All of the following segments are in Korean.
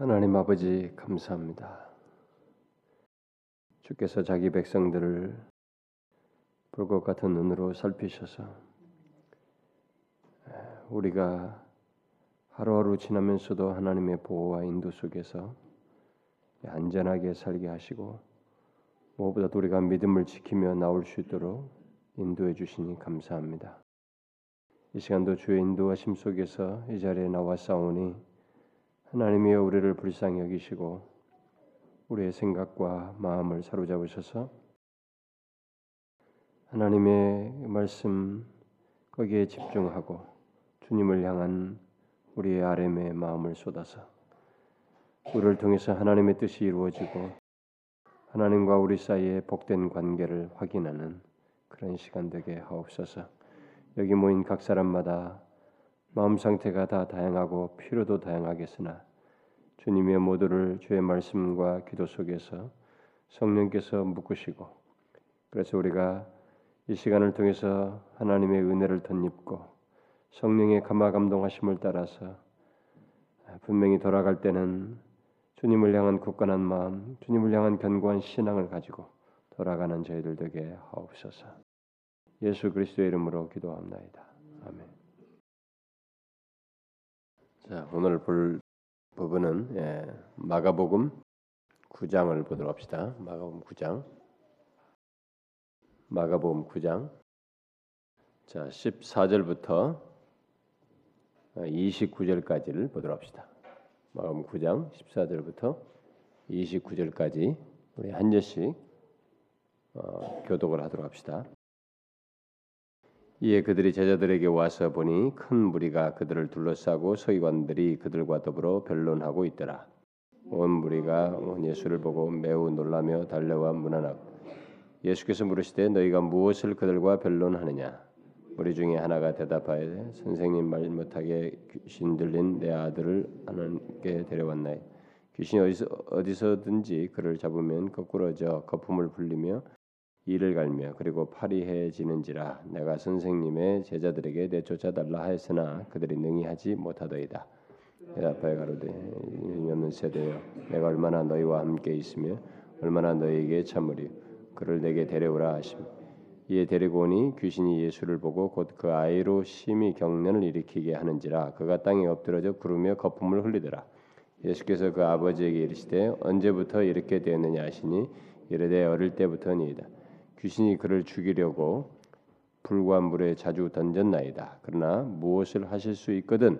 하나님 아버지 감사합니다. 주께서 자기 백성들을 불꽃 같은 눈으로 살피셔서 우리가 하루하루 지나면서도 하나님의 보호와 인도 속에서 안전하게 살게 하시고 무엇보다도 우리가 믿음을 지키며 나올 수 있도록 인도해 주시니 감사합니다. 이 시간도 주의 인도하심 속에서 이 자리에 나와 싸우니 하나님이여 우리를 불쌍히 여기시고 우리의 생각과 마음을 사로잡으셔서 하나님의 말씀 거기에 집중하고 주님을 향한 우리의 아렘의 마음을 쏟아서 우리를 통해서 하나님의 뜻이 이루어지고 하나님과 우리 사이의 복된 관계를 확인하는 그런 시간 되게 하옵소서. 여기 모인 각 사람마다 마음 상태가 다 다양하고 필요도 다양하겠으나 주님의 모두를 주의 말씀과 기도 속에서 성령께서 묶으시고 그래서 우리가 이 시간을 통해서 하나님의 은혜를 덧입고 성령의 감화 감동하심을 따라서 분명히 돌아갈 때는 주님을 향한 굳건한 마음, 주님을 향한 견고한 신앙을 가지고 돌아가는 저희들 되게 하옵소서. 예수 그리스도의 이름으로 기도합나이다. 아멘. 자, 오늘 볼 부분은 예, 마가복음 9장을 보도록 합시다. 마가복음 9장. 마가복음 9장. 자, 14절부터 29절까지를 보도록 합시다. 마가복음 9장 14절부터 29절까지 우리 한 절씩 어, 교독을 하도록 합시다. 이에 그들이 제자들에게 와서 보니 큰 무리가 그들을 둘러싸고 서기관들이 그들과 더불어 변론하고 있더라. 온 무리가 예수를 보고 매우 놀라며 달려와 문안하고 예수께서 물으시되 너희가 무엇을 그들과 변론하느냐? 우리 중에 하나가 대답하여 선생님 말 못하게 귀신 들린 내 아들을 하나님께 데려왔나이. 귀신이 어디서 어디서든지 그를 잡으면 거꾸러져 거품을 불리며 이를 갈며 그리고 파리해지는지라 내가 선생님의 제자들에게 내쫓아 달라 하였으나 그들이 능히 하지 못하더이다. 대답하여 가로되 없는 세대여 내가 얼마나 너희와 함께 있으며 얼마나 너희에게 참으리. 그를 내게 데려오라 하심. 이에 데리고 오니 귀신이 예수를 보고 곧 그 아이로 심히 경련을 일으키게 하는지라 그가 땅에 엎드러져 구르며 거품을 흘리더라. 예수께서 그 아버지에게 이르시되 언제부터 이렇게 되었느냐 하시니 이르되 어릴 때부터니이다 귀신이 그를 죽이려고 불과 물에 자주 던졌나이다. 그러나 무엇을 하실 수 있거든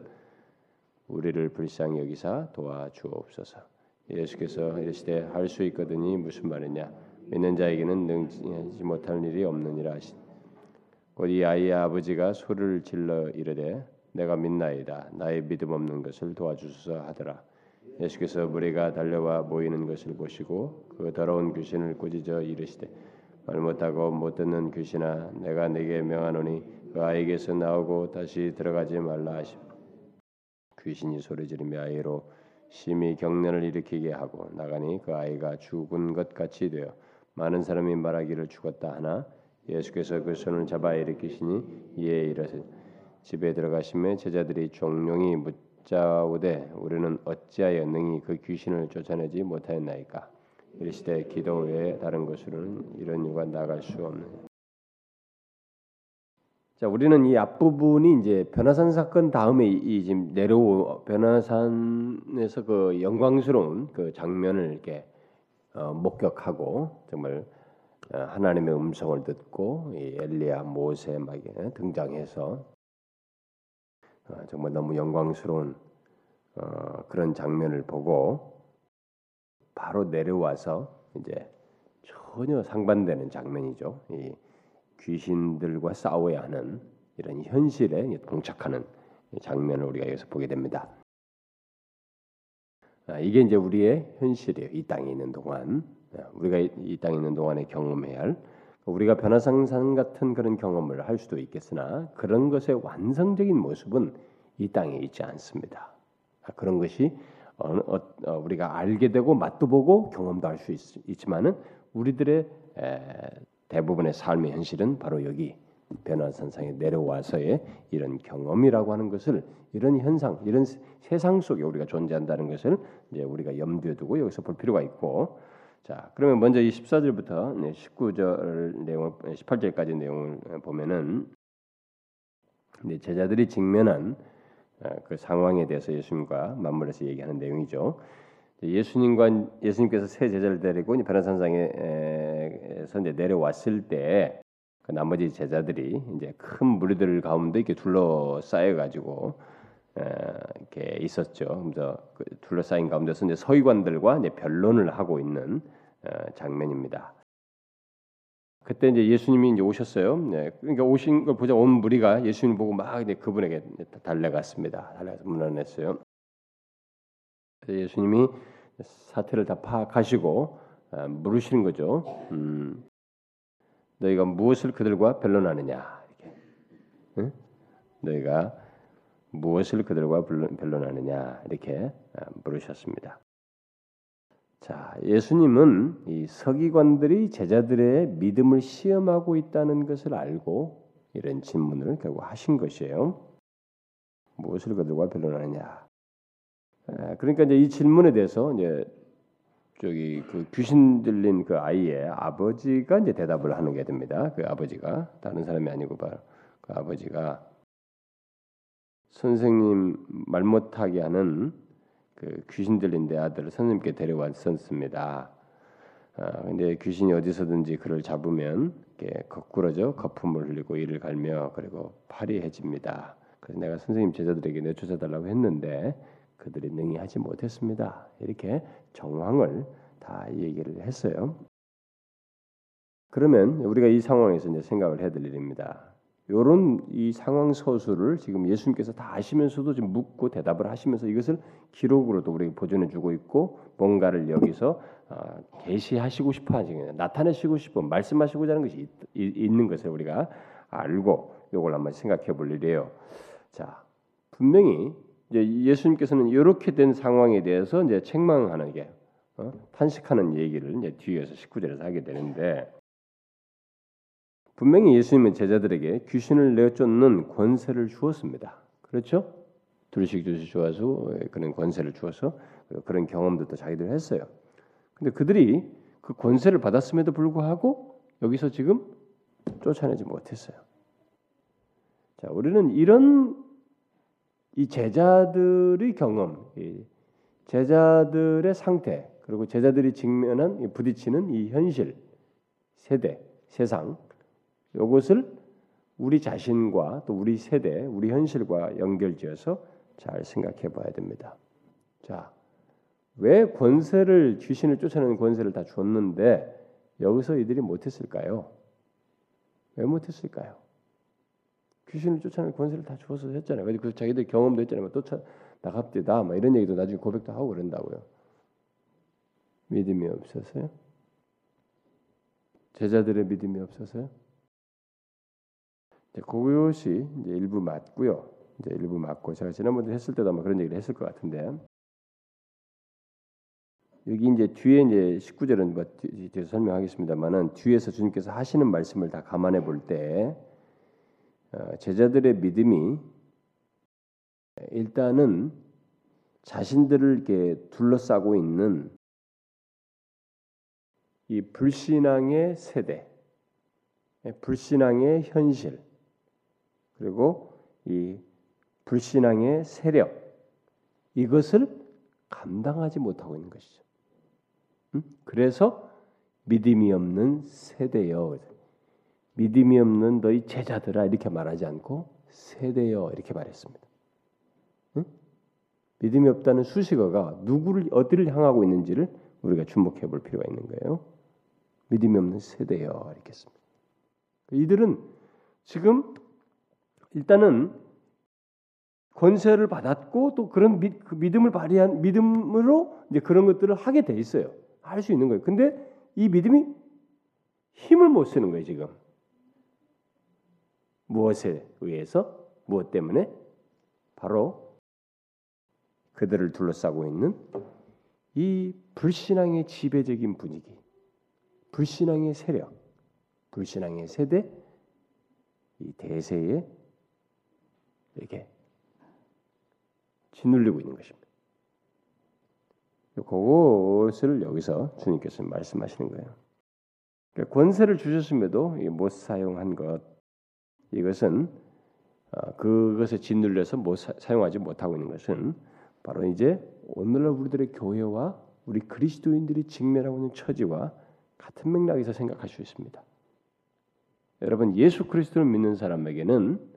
우리를 불쌍히 여기사 도와주옵소서. 예수께서 이르시되 할 수 있거든이 무슨 말이냐? 믿는 자에게는 능지 못할 일이 없느니라 하신. 곧이 아이의 아버지가 소리를 질러 이르되 내가 믿나이다. 나의 믿음 없는 것을 도와주소서 하더라. 예수께서 무리가 달려와 모이는 것을 보시고 그 더러운 귀신을 꾸짖어 이르시되 말 못하고 못 듣는 귀신아 내가 네게 명하노니 그 아이에게서 나오고 다시 들어가지 말라 하심 귀신이 소리지르며 아이로 심히 경련을 일으키게 하고 나가니 그 아이가 죽은 것 같이 되어 많은 사람이 말하기를 죽었다 하나 예수께서 그 손을 잡아 일으키시니 이에 이르시 집에 들어가심에 제자들이 종용이 묻자오되 우리는 어찌하여 능히 그 귀신을 쫓아내지 못하였나이까 이르시되 기도 외에 다른 것으로는 이런 이유가 나갈 수 없는. 자, 우리는 이 앞부분이 이제 변화산 사건 다음에 이 지금 내려오 변화산에서 그 영광스러운 그 장면을 이렇게 어, 목격하고 정말 어, 하나님의 음성을 듣고 이 엘리야 모세 막 등장해서 어, 정말 너무 영광스러운 어, 그런 장면을 보고 바로 내려와서 이제 전혀 상반되는 장면이죠. 이 귀신들과 싸워야 하는 이런 현실에 동착하는 장면을 우리가 여기서 보게 됩니다. 아, 이게 이제 우리의 현실이에요. 이 땅에 있는 동안 아, 우리가 이 땅에 있는 동안에 경험해야 할 우리가 변화상산 같은 그런 경험을 할 수도 있겠으나 그런 것의 완성적인 모습은 이 땅에 있지 않습니다. 아, 그런 것이 우리가 알게 되고 맛도 보고 경험도 할 수 있지만은 우리들의 에, 대부분의 삶의 현실은 바로 여기 변화산상에 내려와서의 이런 경험이라고 하는 것을 이런 현상, 이런 세상 속에 우리가 존재한다는 것을 이제 우리가 염두에 두고 여기서 볼 필요가 있고. 자, 그러면 먼저 이 14절부터 19절 내용, 18절까지 내용을 보면은 제자들이 직면한 어, 그 상황에 대해서 예수님과 맞물려서 얘기하는 내용이죠. 예수님과 예수님께서 새 제자를 데리고 베나산상에서 이제 내려왔을 때 그 나머지 제자들이 이제 큰 무리들 가운데 이렇게 둘러싸여 가지고 이렇게 있었죠. 그래서 그 둘러싸인 가운데서 이제 서기관들과 이제 변론을 하고 있는 어, 장면입니다. 그때 이제 예수님이 이제 오셨어요. 네, 그러니까 오신 걸 보자 온 무리가 예수님 보고 막 이제 그분에게 달려갔습니다. 달려가서 문안했어요. 예수님이 사태를 다 파악하시고 아, 물으시는 거죠. 음, 너희가 무엇을 그들과 변론하느냐? 이렇게. 응? 너희가 무엇을 그들과 변론하느냐? 이렇게 아, 물으셨습니다. 자, 예수님은 이 서기관들이 제자들의 믿음을 시험하고 있다는 것을 알고 이런 질문을 결국 하신 것이에요. 무엇을 그들과 변론하느냐? 그러니까 이제 이 질문에 대해서 이제 저기 그 귀신 들린 그 아이의 아버지가 이제 대답을 하는 게 됩니다. 그 아버지가 다른 사람이 아니고 바로 그 아버지가 선생님 말 못하게 하는 그 귀신 들린 내 아들을 선생님께 데려왔었습니다. 아, 근데 귀신이 어디서든지 그를 잡으면 거꾸러져 거품을 흘리고 이를 갈며 그리고 파리해집니다. 그래서 내가 선생님 제자들에게 내쫓아 달라고 했는데 그들이 능히 하지 못했습니다. 이렇게 정황을 다 얘기를 했어요. 그러면 우리가 이 상황에서 이제 생각을 될 일입니다. 이런 이 상황 서술을 지금 예수님께서 다 아시면서도 지금 묻고 대답을 하시면서 이것을 기록으로도 우리에게 보존해 주고 있고 뭔가를 여기서 어, 계시하시고 싶어 하시는 나타내시고 싶어 말씀하시고자 하는 것이 있, 있는 것을 우리가 알고 이걸 한번 생각해 볼 일이에요. 자, 분명히 이제 예수님께서는 이렇게 된 상황에 대해서 이제 책망하는 게 어? 탄식하는 얘기를 이제 뒤에서 19절에서 하게 되는데 분명히 예수님은 제자들에게 귀신을 내쫓는 권세를 주었습니다. 그렇죠? 둘씩 둘씩 주어서 그런 권세를 주어서 그런 경험들도 자기들 했어요. 근데 그들이 그 권세를 받았음에도 불구하고 여기서 지금 쫓아내지 못했어요. 자, 우리는 이런 이 제자들의 경험, 제자들의 상태, 그리고 제자들이 직면한 부딪히는 이 현실, 세대, 세상 이것을 우리 자신과 또 우리 세대, 우리 현실과 연결지어서 잘 생각해 봐야 됩니다. 자, 왜 권세를 귀신을 쫓아내는 권세를 다 줬는데 여기서 이들이 못했을까요? 왜 못했을까요? 귀신을 쫓아내는 권세를 다 주어서 했잖아요. 그래서 자기들 경험도 했잖아요. 또 나갑디다, 막 이런 얘기도 나중에 고백도 하고 그런다고요. 믿음이 없어서요? 제자들의 믿음이 없어서요? 이제 그것이 이제 일부 맞고요. 이제 일부 맞고 제가 지난번에 했을 때도 아마 그런 얘기를 했을 것 같은데 여기 이제 뒤에 이제 19절은 뭐 뒤에 설명하겠습니다만은 뒤에서 주님께서 하시는 말씀을 다 감안해 볼때 어, 제자들의 믿음이 일단은 자신들을 이렇게 둘러싸고 있는 이 불신앙의 세대, 불신앙의 현실, 그리고 이 불신앙의 세력 이것을 감당하지 못하고 있는 것이죠. 그래서 믿음이 없는 세대여 믿음이 없는 너희 제자들아 이렇게 말하지 않고 세대여 이렇게 말했습니다. 응? 믿음이 없다는 수식어가 누구를 어디를 향하고 있는지를 우리가 주목해 볼 필요가 있는 거예요. 믿음이 없는 세대여 이렇게 했습니다. 이들은 지금 일단은 권세를 받았고 또 그런 믿, 그 믿음을 발휘한 믿음으로 이제 그런 것들을 하게 돼 있어요. 할 수 있는 거예요. 근데 이 믿음이 힘을 못 쓰는 거예요, 지금. 무엇에 의해서? 무엇 때문에? 바로 그들을 둘러싸고 있는 이 불신앙의 지배적인 분위기, 불신앙의 세력, 불신앙의 세대, 이 대세에 이렇게 짓눌리고 있는 것입니다. 그것을 여기서 주님께서 말씀하시는 거예요. 그러니까 권세를 주셨음에도 못 사용한 것 이것은 어, 그것에 짓눌려서 못 사, 용하지 못하고 있는 것은 바로 이제 오늘날 우리들의 교회와 우리 그리스도인들이 직면하고 있는 처지와 같은 맥락에서 생각할 수 있습니다. 여러분 예수 그리스도를 믿는 사람에게는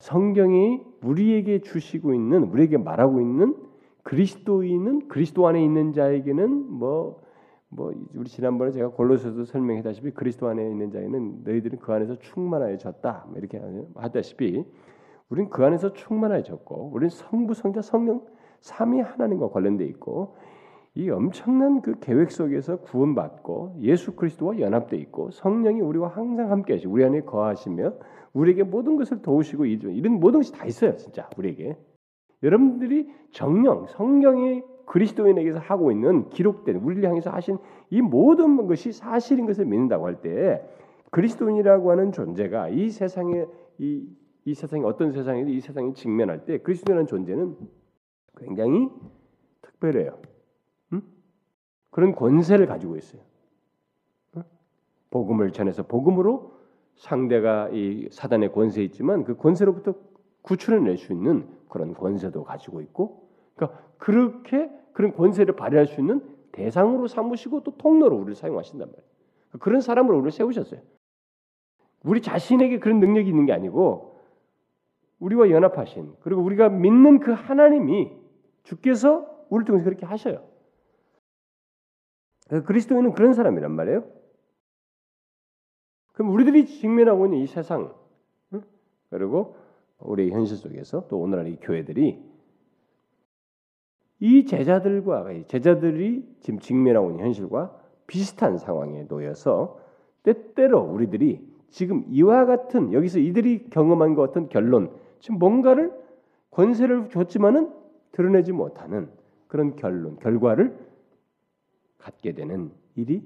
성경이 우리에게 주시고 있는 우리에게 말하고 있는 그리스도인은 그리스도 안에 있는 자에게는 뭐뭐 뭐 우리 지난번에 제가 골로새서 설명했다시피 그리스도 안에 있는 자에는 너희들은 그 안에서 충만하여졌다. 뭐 이렇게 하다시피 우리는 그 안에서 충만해졌고 우리는 성부 성자 성령 삼위 하나님과 관련돼 있고 이 엄청난 그 계획 속에서 구원받고 예수 그리스도와 연합돼 있고 성령이 우리와 항상 함께 하시고 우리 안에 거하시며 우리에게 모든 것을 도우시고 이런 모든 것이 다 있어요 진짜 우리에게 여러분들이 정령 성경이 그리스도인에게서 하고 있는 기록된 우리를 향해서 하신 이 모든 것이 사실인 것을 믿는다고 할 때 그리스도인이라고 하는 존재가 이 세상에 이, 이 세상이 어떤 세상이든 이 세상이 직면할 때 그리스도라는 존재는 굉장히 특별해요. 응? 그런 권세를 가지고 있어요. 응? 복음을 전해서 복음으로 상대가 이 사단의 권세 있지만 그 권세로부터 구출을 낼 수 있는 그런 권세도 가지고 있고, 그러니까 그렇게 그런 권세를 발휘할 수 있는 대상으로 삼으시고 또 통로로 우리를 사용하신단 말이에요. 그런 사람으로 우리를 세우셨어요. 우리 자신에게 그런 능력이 있는 게 아니고 우리와 연합하신 그리고 우리가 믿는 그 하나님이 주께서 우리를 통해서 그렇게 하셔요. 그리스도인은 그런 사람이란 말이에요. 그럼 우리들이 직면하고 있는 이 세상 그리고 우리 현실 속에서 또 오늘날 이 교회들이 이 제자들과 제자들이 지금 직면하고 있는 현실과 비슷한 상황에 놓여서 때때로 우리들이 지금 이와 같은 여기서 이들이 경험한 것 같은 결론 지금 뭔가를 권세를 줬지만은 드러내지 못하는 그런 결론 결과를 갖게 되는 일이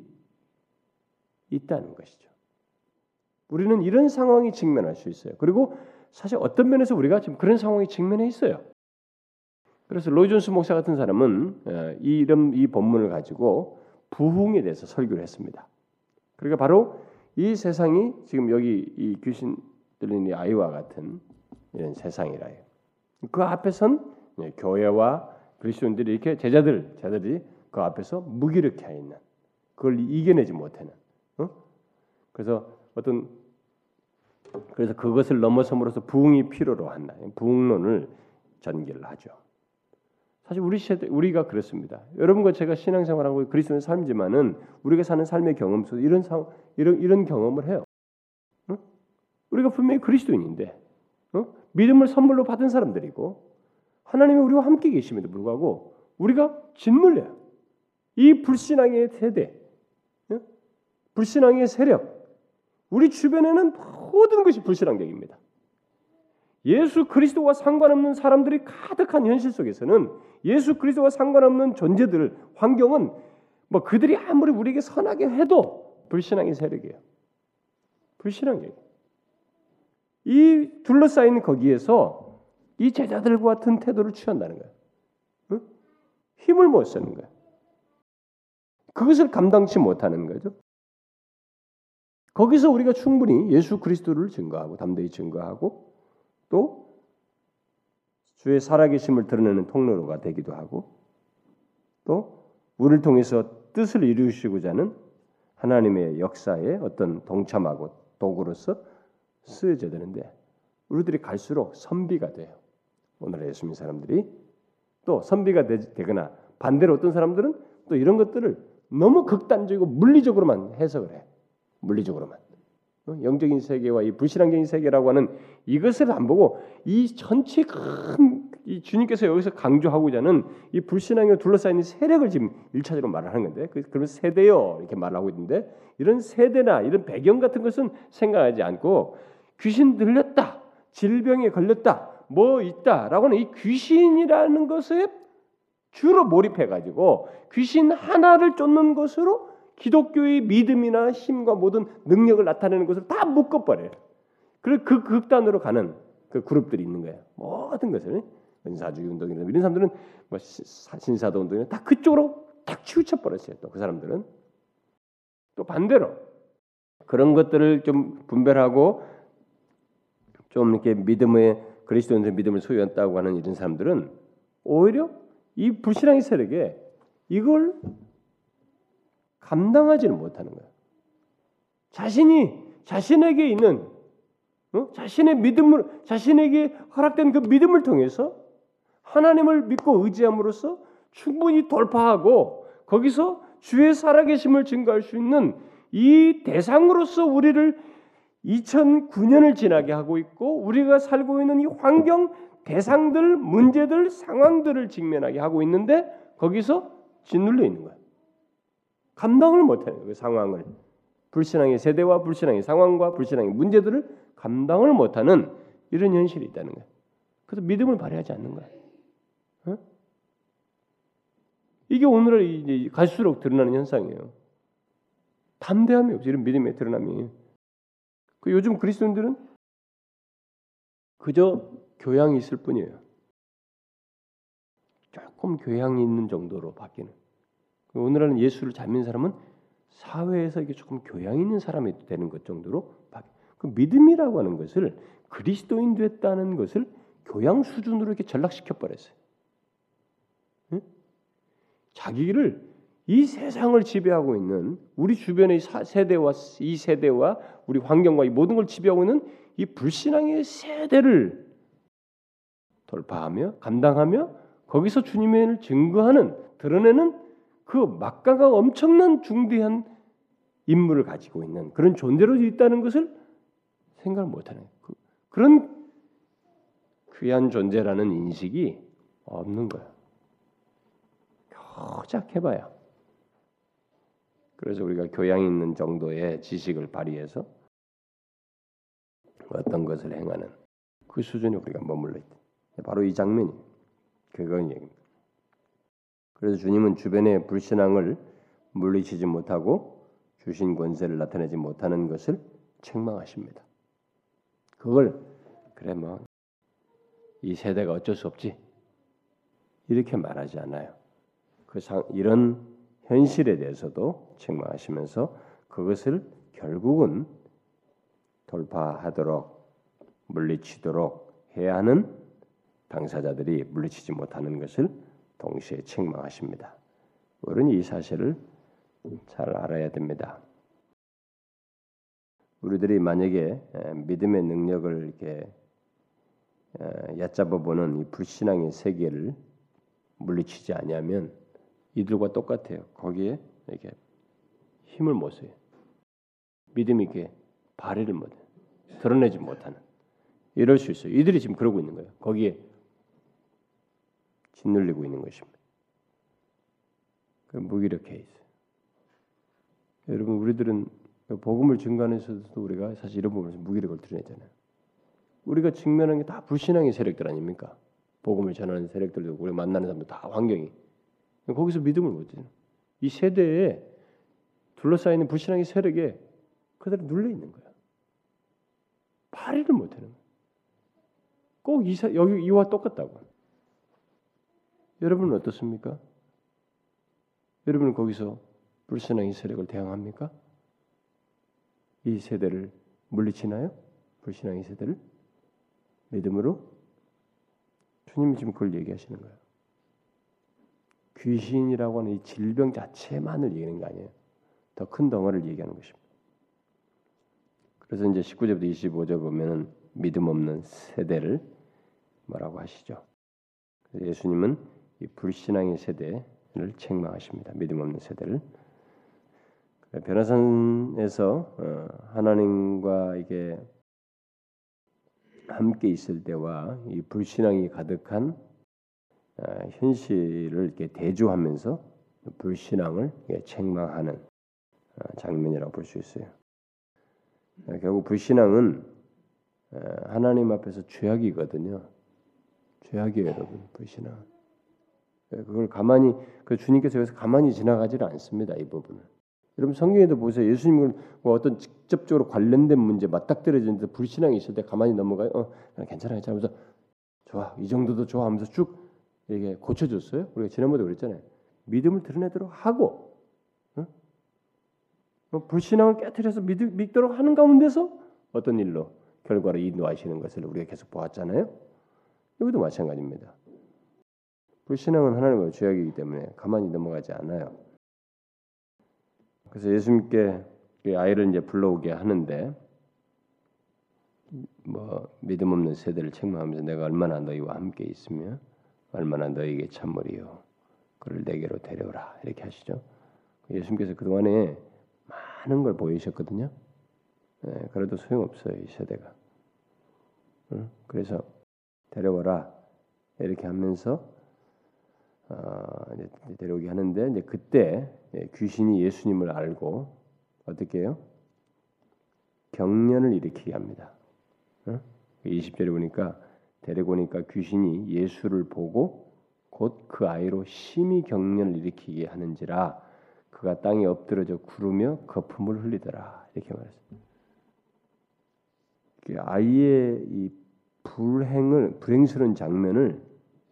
있다는 것이죠. 우리는 이런 상황이 직면할 수 있어요. 그리고 사실 어떤 면에서 우리가 지금 그런 상황이 직면해 있어요. 그래서 로이 존스 목사 같은 사람은 어, 이 이름 이 본문을 가지고 부흥에 대해서 설교를 했습니다. 그러니까 바로 이 세상이 지금 여기 이 귀신 들린 이 아이와 같은 이런 세상이라요. 그 앞에선 교회와 그리스도인들이 이렇게 제자들 제자들이 그 앞에서 무기력해 있는 그걸 이겨내지 못하는. 어? 그래서 어떤 그래서 그것을 넘어섬으로써 부흥이 필요로 한다. 부흥론을 전개를 하죠. 사실 우리 세대 우리가 그렇습니다. 여러분과 제가 신앙생활하고 그리스도의 삶이지만은 우리가 사는 삶의 경험 속 이런 상 이런 이런 경험을 해요. 어? 우리가 분명히 그리스도인인데 어? 믿음을 선물로 받은 사람들이고 하나님이 우리와 함께 계심에도 불구하고 우리가 짓물려요. 이 불신앙의 세대, 어? 불신앙의 세력, 우리 주변에는 모든 것이 불신앙적입니다. 예수 그리스도와 상관없는 사람들이 가득한 현실 속에서는 예수 그리스도와 상관없는 존재들, 환경은 뭐 그들이 아무리 우리에게 선하게 해도 불신앙의 세력이에요. 불신앙이에요. 이 둘러싸인 거기에서 이 제자들과 같은 태도를 취한다는 거예요. 응? 힘을 못 쓰는 거예요. 그것을 감당치 못하는 거죠. 거기서 우리가 충분히 예수 그리스도를 증거하고 담대히 증거하고 또 주의 살아계심을 드러내는 통로가 되기도 하고 또 우리를 통해서 뜻을 이루시고자 하는 하나님의 역사에 어떤 동참하고 도구로서 쓰여져야 되는데 우리들이 갈수록 선비가 돼요. 오늘의 예수 믿 사람들이 또 선비가 되 거나 반대로 어떤 사람들은 또 이런 것들을 너무 극단적이고 물리적으로만 해석을 해. 물리적으로만. 어? 영적인 세계와 이 불신앙적인 세계라고 하는 이것을 안 보고 이 전체 큰 이 주님께서 여기서 강조하고자 하는 이 불신앙에 둘러싸인 세력을 지금 일차적으로 말하는 건데 그, 그런 세대요 이렇게 말하고 있는데 이런 세대나 이런 배경 같은 것은 생각하지 않고 귀신 들렸다 질병에 걸렸다 뭐 있다라고 하는 이 귀신이라는 것에 주로 몰입해 가지고 귀신 하나를 쫓는 것으로 기독교의 믿음이나 힘과 모든 능력을 나타내는 것을 다 묶어버려요. 그리고 그 극단으로 가는 그 그룹들이 있는 거예요. 모든 것을 은사주의 운동이나 이런 사람들은 뭐 신사도 운동이나 다 그쪽으로 딱 치우쳐 버렸어요. 또 그 사람들은 또 반대로 그런 것들을 좀 분별하고 좀 이렇게 믿음의 그리스도인의 믿음을 소유했다고 하는 이런 사람들은 오히려 이 불신앙의 세력에 이걸 감당하지는 못하는 거예요. 자신이 자신에게 있는 어? 자신의 믿음을 자신에게 허락된 그 믿음을 통해서 하나님을 믿고 의지함으로써 충분히 돌파하고 거기서 주의 살아계심을 증거할 수 있는 이 대상으로서 우리를 2009년을 지나게 하고 있고 우리가 살고 있는 이 환경 대상들, 문제들, 상황들을 직면하게 하고 있는데 거기서 짓눌려 있는 거예요. 감당을 못해요. 그 상황을 불신앙의 세대와 불신앙의 상황과 불신앙의 문제들을 감당을 못하는 이런 현실이 있다는 거예요. 그래서 믿음을 발휘하지 않는 거예요. 어? 이게 오늘날 이제 갈수록 드러나는 현상이에요. 담대함이 없어 이런 믿음의 드러남이. 그 요즘 그리스도인들은 그저 교양이 있을 뿐이에요. 조금 교양이 있는 정도로 바뀌는. 오늘날은 예수를 잘 믿는 사람은 사회에서 이게 조금 교양 있는 사람이 되는 것 정도로. 그 믿음이라고 하는 것을 그리스도인 됐다는 것을 교양 수준으로 이렇게 전락시켜 버렸어요. 응? 자기를 이 세상을 지배하고 있는 우리 주변의 세대와 이 세대와 우리 환경과 이 모든 걸 지배하고 있는 이 불신앙의 세대를 돌파하며 감당하며 거기서 주님의 을 증거하는 드러내는 그 막강한 엄청난 중대한 임무를 가지고 있는 그런 존재로 있다는 것을 생각을 못하는 그, 그런 귀한 존재라는 인식이 없는 거야. 고작 해봐야 그래서 우리가 교양 있는 정도의 지식을 발휘해서 어떤 것을 행하는 그 수준에 우리가 머물러 있다. 바로 이 장면이 그건 얘기입니다. 그래서 주님은 주변의 불신앙을 물리치지 못하고 주신 권세를 나타내지 못하는 것을 책망하십니다. 그걸 그래 뭐 이 세대가 어쩔 수 없지 이렇게 말하지 않아요. 그 상, 이런 현실에 대해서도 책망하시면서 그것을 결국은 돌파하도록 물리치도록 해야 하는 당사자들이 물리치지 못하는 것을 동시에 책망하십니다. 우리는 이 사실을 잘 알아야 됩니다. 우리들이 만약에 믿음의 능력을 이렇게 얕잡아 보는 이 불신앙의 세계를 물리치지 아니하면 이들과 똑같아요. 거기에 이렇게 힘을 못 써요. 믿음이 이렇게 발휘를 못해, 드러내지 못하는 이럴 수 있어요. 이들이 지금 그러고 있는 거예요. 거기에 짓눌리고 있는 것입니다. 그 무기력해 있어요. 여러분 우리들은 복음을 증거하면서도 우리가 사실 이런 부분에서 무기력을 드러내잖아요. 우리가 직면한 게 다 불신앙의 세력들 아닙니까? 복음을 전하는 세력들도 우리 만나는 사람들 다 환경이 거기서 믿음을 못 해요. 이 세대에 둘러싸이는 불신앙의 세력에 그대로 눌려 있는 거야. 발휘를 못 하는 거야. 꼭 이사, 여기 이와 똑같다고. 여러분은 어떻습니까? 여러분은 거기서 불신앙의 세력을 대항합니까? 이 세대를 물리치나요? 불신앙의 세대를 믿음으로 주님이 지금 그걸 얘기하시는 거예요. 귀신이라고 하는 이 질병 자체만을 얘기하는 거 아니에요. 더 큰 덩어리를 얘기하는 것입니다. 그래서 이제 19절부터 25절 보면은 믿음 없는 세대를 뭐라고 하시죠? 예수님은 이 불신앙의 세대를 책망하십니다. 믿음 없는 세대를. 변화산에서 어, 하나님과 이게 함께 있을 때와 이 불신앙이 가득한 어, 현실을 이렇게 대조하면서 불신앙을 책망하는 어, 장면이라고 볼 수 있어요. 어, 결국 불신앙은 하나님 앞에서 죄악이거든요. 죄악이에요, 여러분. 불신앙. 그걸 가만히 그 주님께서 여기서 가만히 지나가지를 않습니다. 이 부분을 여러분 성경에도 보세요. 예수님은 뭐 어떤 직접적으로 관련된 문제 맞닥뜨려지는데 불신앙이 있을 때 가만히 넘어가요. 어, 괜찮아, 괜찮아. 하면서 좋아, 이 정도도 좋아 하면서 쭉 이게 고쳐줬어요. 우리가 지난번에 그랬잖아요. 믿음을 드러내도록 하고 어? 불신앙을 깨뜨려서 믿, 믿도록 하는 가운데서 어떤 일로 결과를 인도하시는 것을 우리가 계속 보았잖아요. 여기도 마찬가지입니다. 불신앙은 하나님의 죄악이기 때문에 가만히 넘어가지 않아요. 그래서 예수님께 아이를 이제 불러오게 하는데 뭐 믿음 없는 세대를 책망하면서 내가 얼마나 너희와 함께 있으며 얼마나 너희에게 참물이요 그를 내게로 데려오라 이렇게 하시죠. 예수님께서 그 동안에 많은 걸 보이셨거든요. 네, 그래도 소용없어요 이 세대가. 응? 그래서 데려와라 이렇게 하면서 어, 이제 데려오게 하는데 이제 그때 예, 귀신이 예수님을 알고 어떻게 해요? 경련을 일으키게 합니다. 어? 20절에 보니까 데리고 오니까 귀신이 예수를 보고 곧 그 아이로 심히 경련을 일으키게 하는지라 그가 땅에 엎드러져 구르며 거품을 흘리더라 이렇게 말했습니다. 아이의 이 불행을 불행스러운 장면을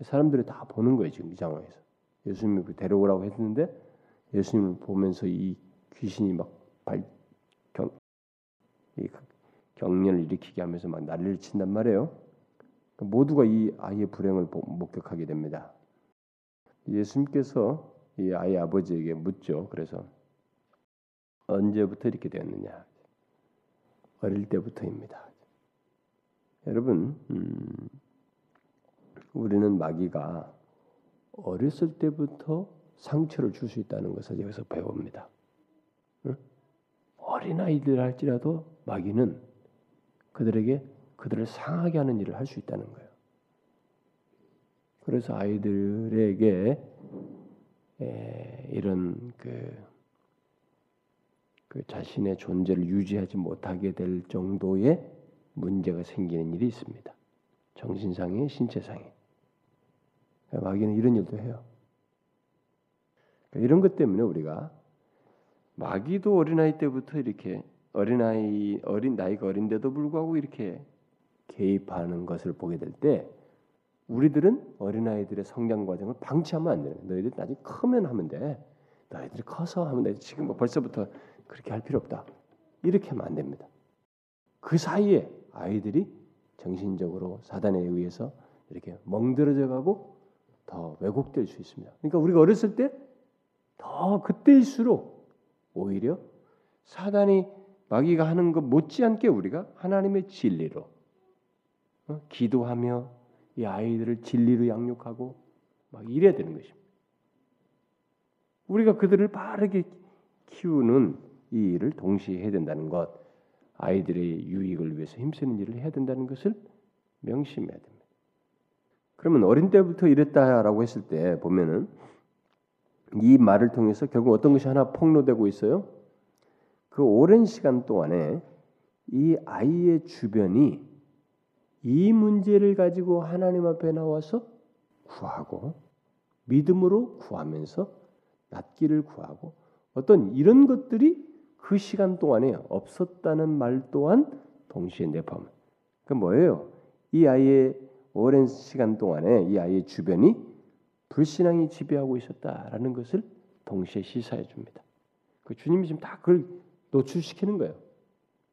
사람들이 다 보는 거예요 지금 이 상황에서 예수님이 데려오라고 했는데 예수님을 보면서 이 귀신이 막 발, 경, 이 경련을 일으키게 하면서 막 난리를 친단 말이에요. 그러니까 모두가 이 아이의 불행을 목격하게 됩니다. 예수님께서 이 아이 아버지에게 묻죠. 그래서 언제부터 이렇게 되었느냐? 어릴 때부터입니다. 여러분, 음, 우리는 마귀가 어렸을 때부터 상처를 줄 수 있다는 것을 여기서 배웁니다. 응? 어린 아이들 할지라도 마귀는 그들에게 그들을 상하게 하는 일을 할 수 있다는 거예요. 그래서 아이들에게 에, 이런 그, 그 자신의 존재를 유지하지 못하게 될 정도의 문제가 생기는 일이 있습니다. 정신상의, 신체상의. 마귀는 이런 일도 해요. 그러니까 이런 것 때문에 우리가 마귀도 어린아이 때부터 이렇게 어린아이 어린 나이가 어린데도 불구하고 이렇게 개입하는 것을 보게 될 때 우리들은 어린아이들의 성장 과정을 방치하면 안 돼요. 너희들 나중에 크면 하면 돼. 너희들이 커서 하면 돼. 지금 뭐 벌써부터 그렇게 할 필요 없다. 이렇게 하면 안 됩니다. 그 사이에 아이들이 정신적으로 사단에 의해서 이렇게 멍들어져 가고 더 왜곡될 수 있습니다. 그러니까 우리가 어렸을 때 더 그때일수록 오히려 사단이 마귀가 하는 것 못지않게 우리가 하나님의 진리로 어? 기도하며 이 아이들을 진리로 양육하고 막 이래야 되는 것입니다. 우리가 그들을 바르게 키우는 이 일을 동시에 해야 된다는 것, 아이들의 유익을 위해서 힘쓰는 일을 해야 된다는 것을 명심해야 됩니다. 그러면 어린 때부터 이랬다라고 했을 때 보면은 이 말을 통해서 결국 어떤 것이 하나 폭로되고 있어요. 그 오랜 시간 동안에 이 아이의 주변이 이 문제를 가지고 하나님 앞에 나와서 구하고 믿음으로 구하면서 낫기를 구하고 어떤 이런 것들이 그 시간 동안에 없었다는 말 또한 동시에 내포함. 그 뭐예요? 이 아이의 오랜 시간 동안에 이 아이의 주변이 불신앙이 지배하고 있었다라는 것을 동시에 시사해 줍니다. 그 주님이 지금 다 그걸 노출시키는 거예요.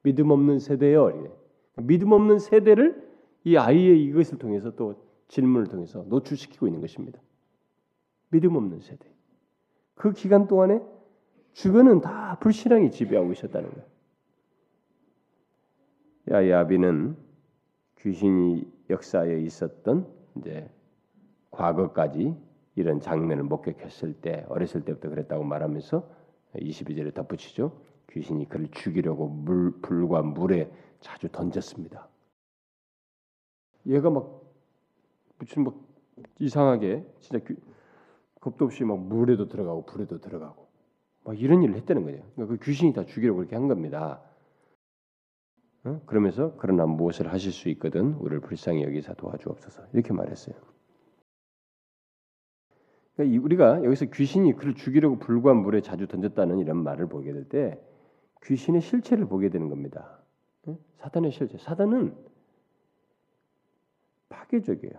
믿음 없는 세대요. 믿음 없는 세대를 이 아이의 이것을 통해서 또 질문을 통해서 노출시키고 있는 것입니다. 믿음 없는 세대. 그 기간 동안에 주변은 다 불신앙이 지배하고 있었다는 거예요. 야야비는 귀신이 역사에 있었던 이제 과거까지 이런 장면을 목격했을 때 어렸을 때부터 그랬다고 말하면서 22절에 덧붙이죠. 귀신이 그를 죽이려고 물 불과 물에 자주 던졌습니다. 얘가 막 무슨 막 이상하게 진짜 귀, 겁도 없이 막 물에도 들어가고 불에도 들어가고 막 이런 일을 했다는 거예요. 그러니까 그 귀신이 다 죽이려고 그렇게 한 겁니다. 어? 그러면서 그러나 무엇을 하실 수 있거든 우리를 불쌍히 여기사 도와주옵소서 이렇게 말했어요. 그러니까 우리가 여기서 귀신이 그를 죽이려고 불과 물에 자주 던졌다는 이런 말을 보게 될 때 귀신의 실체를 보게 되는 겁니다. 사단의 실체. 사단은 파괴적이에요.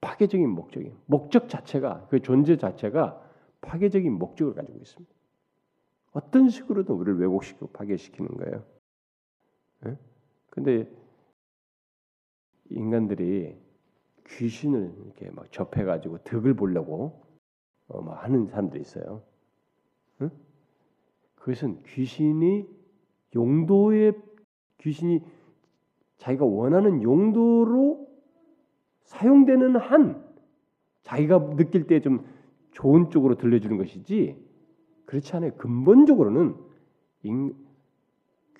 파괴적인 목적이 목적 자체가 그 존재 자체가 파괴적인 목적을 가지고 있습니다. 어떤 식으로든 우리를 왜곡시키고 파괴시키는 거예요. 예? 근데 인간들이 귀신을 이렇게 막 접해가지고 덕을 보려고 어, 막 하는 사람도 있어요. 응? 그것은 귀신이 용도의 귀신이 자기가 원하는 용도로 사용되는 한 자기가 느낄 때 좀 좋은 쪽으로 들려주는 것이지 그렇지 않아요. 근본적으로는 인,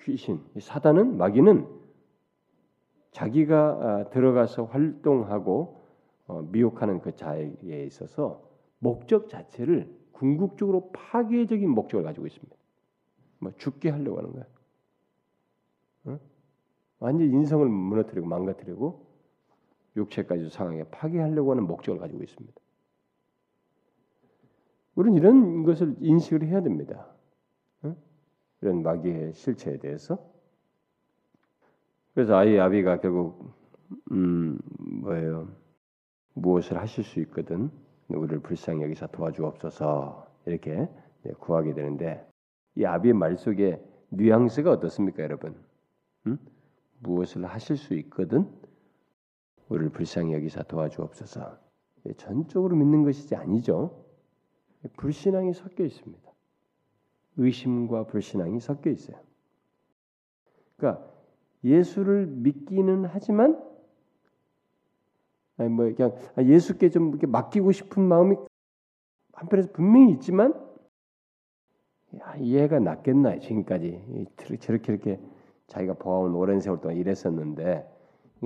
귀신, 사단은 마귀는 자기가 아, 들어가서 활동하고 어, 미혹하는 그 자에 있어서 목적 자체를 궁극적으로 파괴적인 목적을 가지고 있습니다. 뭐 죽게 하려고 하는 거야. 어? 완전 인성을 무너뜨리고 망가뜨리고 육체까지 상황에 파괴하려고 하는 목적을 가지고 있습니다. 우리는 이런 것을 인식을 해야 됩니다. 어? 이런 마귀의 실체에 대해서. 그래서 아이 아비가 결국 음 뭐예요? 무엇을 하실 수 있거든 우리를 불쌍히 여기서 도와주옵소서 이렇게 구하게 되는데 이 아비의 말 속에 뉘앙스가 어떻습니까, 여러분? 음? 무엇을 하실 수 있거든 우리를 불쌍히 여기서 도와주옵소서. 전적으로 믿는 것이지 아니죠. 불신앙이 섞여 있습니다. 의심과 불신앙이 섞여 있어요. 그러니까 예수를 믿기는 하지만 아니 뭐 그냥 예수께 좀 이렇게 맡기고 싶은 마음이 한편에서 분명히 있지만 야, 얘가 낫겠나 지금까지 저렇게 이렇게 자기가 보아온 오랜 세월 동안 이랬었는데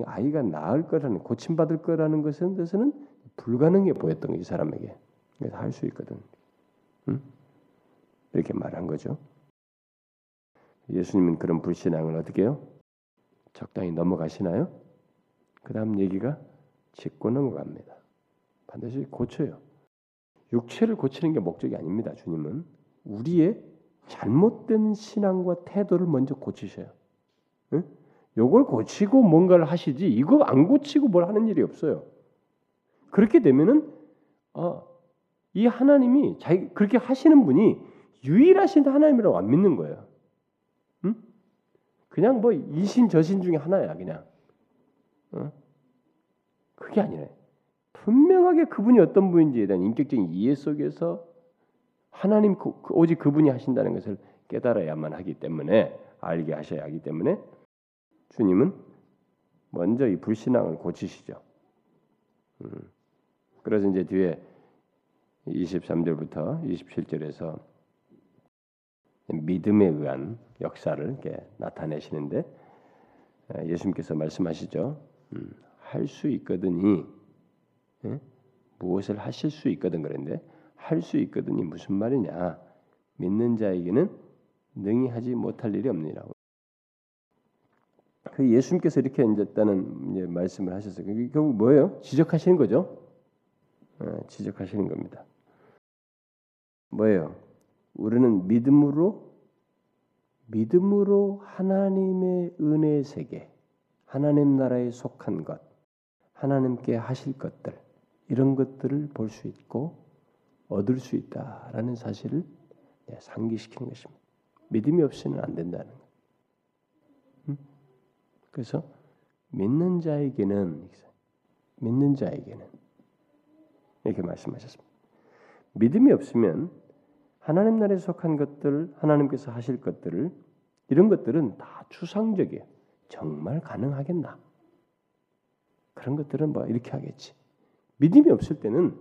아이가 나을 거라는 고침받을 거라는 것은 것은 불가능해 보였던 이 사람에게 할 수 있거든. 응? 이렇게 말한 거죠. 예수님은 그런 불신앙을 어떻게 해요? 적당히 넘어가시나요? 그 다음 얘기가 짚고 넘어갑니다. 반드시 고쳐요. 육체를 고치는 게 목적이 아닙니다. 주님은 우리의 잘못된 신앙과 태도를 먼저 고치셔요. 응? 요걸 고치고 뭔가를 하시지 이거 안 고치고 뭘 하는 일이 없어요. 그렇게 되면은 아, 이 하나님이 자기 그렇게 하시는 분이 유일하신 하나님이라고 안 믿는 거예요. 응? 그냥 뭐 이신 저신 중에 하나야 그냥. 어? 그게 아니래. 분명하게 그분이 어떤 분인지에 대한 인격적인 이해 속에서 하나님 그, 오직 그분이 하신다는 것을 깨달아야만 하기 때문에 알게 하셔야 하기 때문에 주님은 먼저 이 불신앙을 고치시죠. 음. 그래서 이제 뒤에 23절부터 27절에서 믿음에 의한 역사를 이렇게 나타내시는데 예수님께서 말씀하시죠. 음, 할수 있거든이 예? 무엇을 하실 수 있거든 그런데 할 수 있거든이 무슨 말이냐? 믿는 자에게는 능히 하지 못할 일이 없느니라고. 그 예수님께서 이렇게 이제다는 이제 말씀을 하셨어요. 그게 결국 뭐예요? 지적하시는 거죠. 어, 지적하시는 겁니다. 뭐예요? 우리는 믿음으로 믿음으로 하나님의 은혜 세계, 하나님 나라에 속한 것, 하나님께 하실 것들 이런 것들을 볼 수 있고 얻을 수 있다라는 사실을 상기시키는 것입니다. 믿음이 없이는 안 된다는 거. 그래서 믿는 자에게는 믿는 자에게는 이렇게 말씀하셨습니다. 믿음이 없으면 하나님 나라에 속한 것들, 하나님께서 하실 것들을 이런 것들은 다 추상적이에요. 정말 가능하겠나? 그런 것들은 뭐 이렇게 하겠지. 믿음이 없을 때는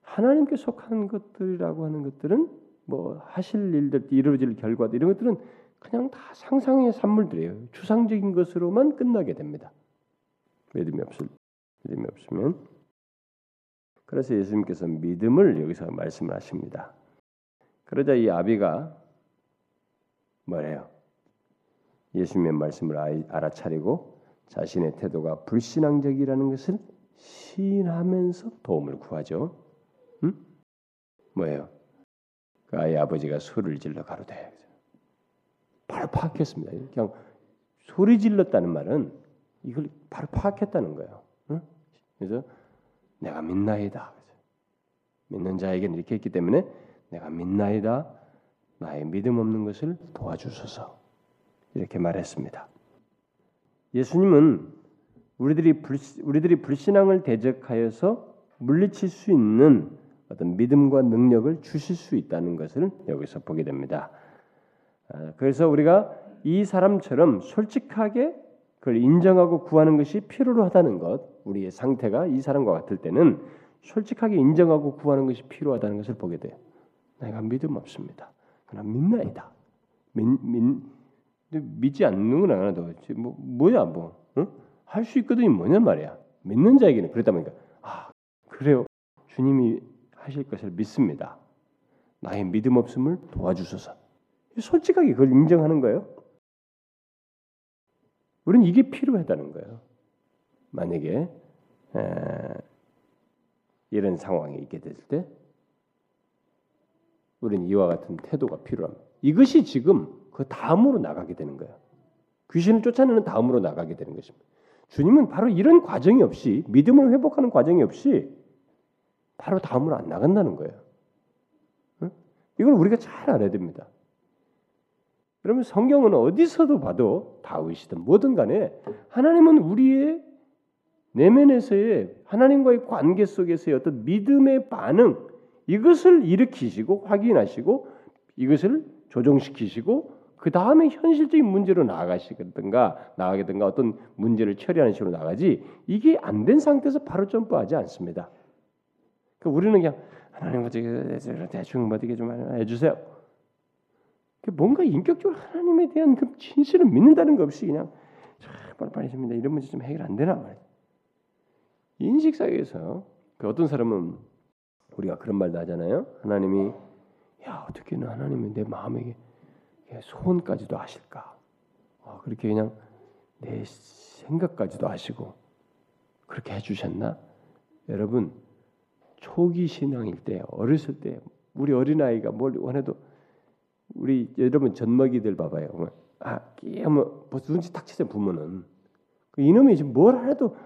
하나님께 속한 것들이라고 하는 것들은 뭐 하실 일들, 이루어질 결과들 이런 것들은 그냥 다 상상의 산물들이에요. 추상적인 것으로만 끝나게 됩니다. 믿음이 없을 믿음이 없으면 그래서 예수님께서 믿음을 여기서 말씀을 하십니다. 그러자 이 아비가 뭐래요? 예수님의 말씀을 알아차리고 자신의 태도가 불신앙적이라는 것을 시인하면서 도움을 구하죠. 응? 뭐예요? 그 아이 아버지가 소리를 질러 가로되 바로 파악했습니다. 그냥 소리 질렀다는 말은 이걸 바로 파악했다는 거예요. 응? 그래서 내가 믿나이다. 믿는 자에게는 이렇게 했기 때문에 내가 믿나이다. 나의 믿음 없는 것을 도와주소서. 이렇게 말했습니다. 예수님은 우리들이 불, 우리들이 불신앙을 대적하여서 물리칠 수 있는 어떤 믿음과 능력을 주실 수 있다는 것을 여기서 보게 됩니다. 아, 그래서 우리가 이 사람처럼 솔직하게 그걸 인정하고 구하는 것이 필요로 하다는 것, 우리의 상태가 이 사람과 같을 때는 솔직하게 인정하고 구하는 것이 필요하다는 것을 보게 돼요. 내가 믿음 없습니다. 그러나 믿나이다. 믿, 믿, 믿지 않는 건 하나도 뭐 뭐야 뭐 어? 할수 있거든요. 뭐냐 말이야. 믿는 자에게는 그렇다 보니까 아 그래요. 주님이 하실 것을 믿습니다. 나의 믿음 없음을 도와주소서. 솔직하게 그걸 인정하는 거예요. 우리는 이게 필요하다는 거예요. 만약에 에, 이런 상황이 있게 될 때, 우리는 이와 같은 태도가 필요합니다. 이것이 지금 그 다음으로 나가게 되는 거예요. 귀신을 쫓아내는 다음으로 나가게 되는 것입니다. 주님은 바로 이런 과정이 없이 믿음을 회복하는 과정이 없이 바로 다음으로 안 나간다는 거예요. 이걸 우리가 잘 알아야 됩니다. 그러면 성경은 어디서도 봐도 다윗이든 뭐든 간에 하나님은 우리의 내면에서의 하나님과의 관계 속에서의 어떤 믿음의 반응 이것을 일으키시고 확인하시고 이것을 조정시키시고 그 다음에 현실적인 문제로 나아가시든가 나가게든가 어떤 문제를 처리하는 식으로 나가지 이게 안 된 상태에서 바로 점프하지 않습니다. 그러니까 우리는 그냥 하나님 어떻게 대충 어떻게 좀 해주세요. 뭔가 인격적으로 하나님에 대한 그 진실을 믿는다는 것 없이 그냥 빨리 빨리 줍니다. 이런 문제 좀 해결 안 되나 말이야. 인식사회에서 그 어떤 사람은 우리가 그런 말도 하잖아요. 하나님이 야 어떻게 는 하나님이 내 마음에 소원까지도 아실까? 어, 그렇게 그냥 내 생각까지도 아시고 그렇게 해주셨나? 여러분 초기 신앙일 때 어렸을 때 우리 어린 아이가 뭘 원해도 우리 여러분 젖먹이들 봐봐요. 아, 끼하면 벌써 눈치 탁 치죠 부모는. 그 이놈이 지금 뭘 하려도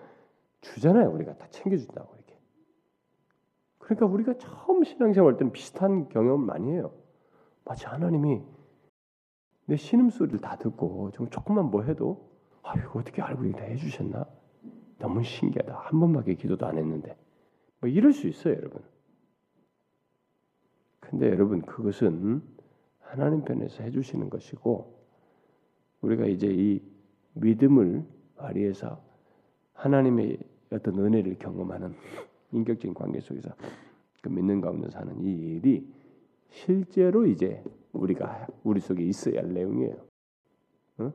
주잖아요. 우리가 다 챙겨준다고 이렇게. 그러니까 우리가 처음 신앙생활 때는 비슷한 경험을 많이 해요. 마치 하나님이 내 신음 소리를 다 듣고 좀 조금만 뭐 해도 아 이거 어떻게 알고 이다 해주셨나? 너무 신기하다. 한 번밖에 기도도 안 했는데 뭐 이럴 수 있어요, 여러분. 근데 여러분 그것은 하나님 편에서 해주시는 것이고 우리가 이제 이 믿음을 발휘해서 하나님의 어떤 은혜를 경험하는 인격적인 관계 속에서 그 믿는 가운데 사는 이 일이 실제로 이제 우리가 우리 속에 있어야 할 내용이에요. 어?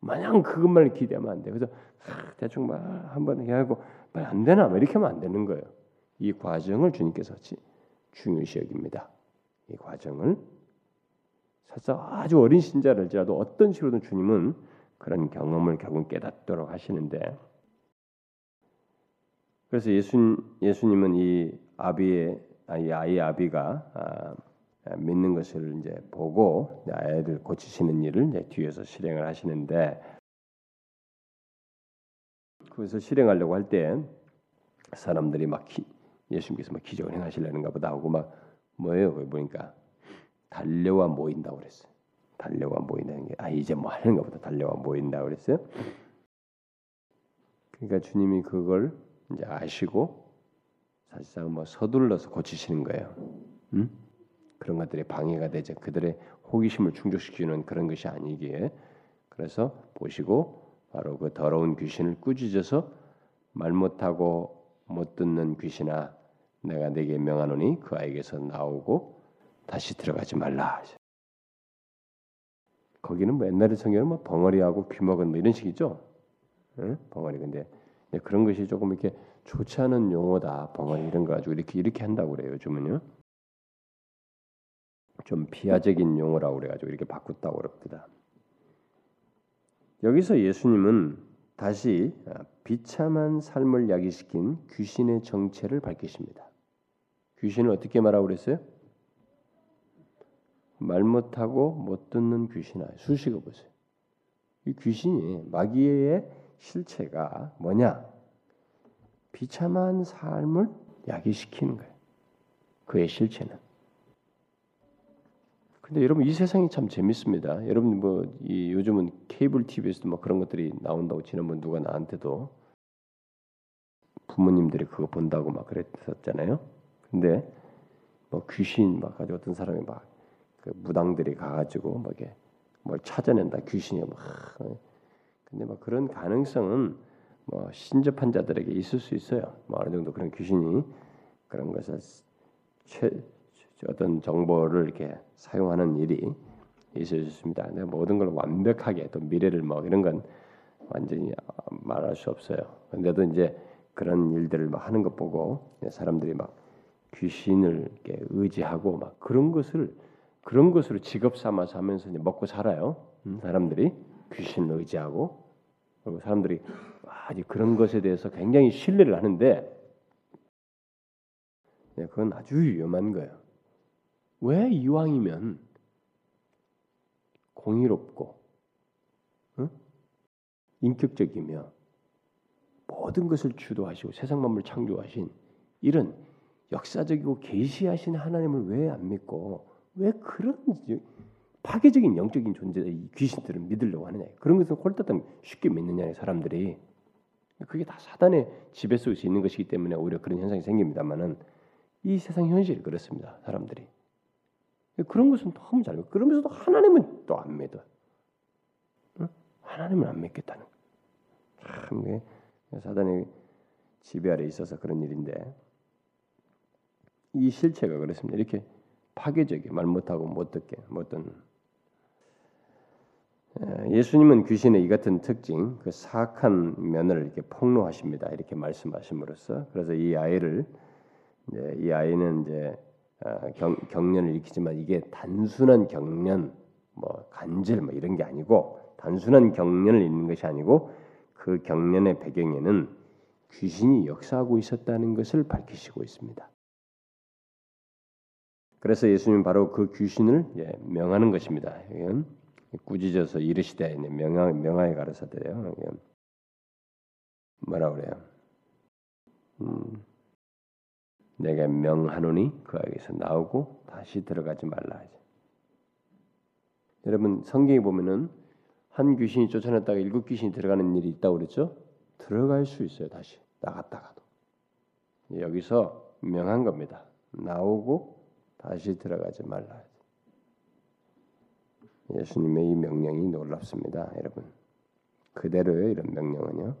마냥 그것만 기대하면 안 돼. 그래서 아, 대충 막 한번 해하고 안 되나 이렇게 하면 안 되는 거예요. 이 과정을 주님께서 중요시 여깁니다. 이 과정을 사실 아주 어린 신자를지라도 어떤 식으로든 주님은 그런 경험을 결국 깨닫도록 하시는데 그래서 예수 예수님은 이 아비의 이 아이 아비가 아, 믿는 것을 이제 보고 아이를 고치시는 일을 이제 뒤에서 실행을 하시는데 그래서 실행하려고 할 때 사람들이 막 기, 예수님께서 막 기적을 행하시려는가 보다 하고 막 뭐예요? 보니까 달려와 모인다고 그랬어요. 달려와 모인다는 게 아 이제 뭐 하는가 보다 달려와 모인다고 그랬어요. 그러니까 주님이 그걸 이제 아시고 사실상 뭐 서둘러서 고치시는 거예요. 음? 그런 것들이 방해가 되죠. 그들의 호기심을 충족시키는 그런 것이 아니기에 그래서 보시고 바로 그 더러운 귀신을 꾸짖어서 말 못하고 못 듣는 귀신아 내가 네게 명하노니 그 아이에게서 나오고 다시 들어가지 말라. 거기는 뭐 옛날에 성경은 뭐 벙어리하고 귀먹은 뭐 이런 식이죠. 응? 벙어리 근데 그런 것이 조금 이렇게 좋지 않은 용어다. 벙어리 이런 거 가지고 이렇게 이렇게 한다고 그래요. 요즘은요. 좀 비하적인 용어라고 그래가지고 이렇게 바꿨다고 그럽니다. 여기서 예수님은 다시 비참한 삶을 야기시킨 귀신의 정체를 밝히십니다. 귀신을 어떻게 말하고 그랬어요? 말 못하고 못 듣는 귀신아 수식어 보세요. 이 귀신이 마귀의 실체가 뭐냐? 비참한 삶을 야기시키는 거예요. 그의 실체는. 근데 여러분 이 세상이 참 재밌습니다. 여러분 뭐이 요즘은 케이블 TV에서도 뭐 그런 것들이 나온다고 지난번 누가 나한테도 부모님들이 그거 본다고 막 그랬었잖아요. 근데 뭐 귀신 막 가지고 어떤 사람이 막 그 무당들이 가가지고 막 이게 뭘 찾아낸다 귀신이 막 근데 막 그런 가능성은 뭐 신접한 자들에게 있을 수 있어요. 뭐 어느 정도 그런 귀신이 그런 것을 최, 어떤 정보를 이렇게 사용하는 일이 있을 수 있습니다. 근데 모든 걸 완벽하게 또 미래를 뭐 이런 건 완전히 말할 수 없어요. 근데도 이제 그런 일들을 막 하는 것 보고 사람들이 막 귀신을 이렇게 의지하고 막 그런 것을 그런 것으로 직업 삼아서 하면서 이제 먹고 살아요. 음, 사람들이 귀신을 의지하고 그리고 사람들이 아주 그런 것에 대해서 굉장히 신뢰를 하는데 그건 아주 위험한 거예요. 왜 이왕이면 공의롭고 응? 인격적이며 모든 것을 주도하시고 세상 만물 창조하신 이런 역사적이고 계시하신 하나님을 왜 안 믿고 왜 그런 파괴적인 영적인 존재 이 귀신들을 믿으려고 하느냐. 그런 것을 홀딱 쉽게 믿느냐 사람들이. 그게 다 사단의 지배 속에 있는 것이기 때문에 오히려 그런 현상이 생깁니다만은 이 세상 현실이 그렇습니다 사람들이. 그런 것은 너무 잘 믿고 그러면서도 하나님은 또 안 믿어. 응? 하나님을 안 믿겠다는 참 사단의 지배 아래 있어서 그런 일인데. 이 실체가 그렇습니다. 이렇게 파괴적이 말 못하고 못 듣게. 못듣 예수님은 귀신의 이 같은 특징, 그 사악한 면을 이렇게 폭로하십니다. 이렇게 말씀하심으로써 그래서 이 아이를 이제 이 아이는 이제 아, 경, 경련을 일으키지만 이게 단순한 경련, 뭐 간질 뭐 이런 게 아니고 단순한 경련을 일는 것이 아니고 그 경련의 배경에는 귀신이 역사하고 있었다는 것을 밝히시고 있습니다. 그래서 예수님 바로 그 귀신을 예, 명하는 것입니다. 꾸짖어서 이르시되 명하 명하에 가르사대요. 뭐라 그래요? 음, 내가 명하노니 그에게서 나오고 다시 들어가지 말라 하죠. 여러분 성경에 보면은 한 귀신이 쫓아냈다가 일곱 귀신이 들어가는 일이 있다고 그랬죠? 들어갈 수 있어요 다시 나갔다가도 여기서 명한 겁니다. 나오고 다시 들어가지 말라. 예수님의 이 명령이 놀랍습니다, 여러분. 그대로요 이런 명령은요.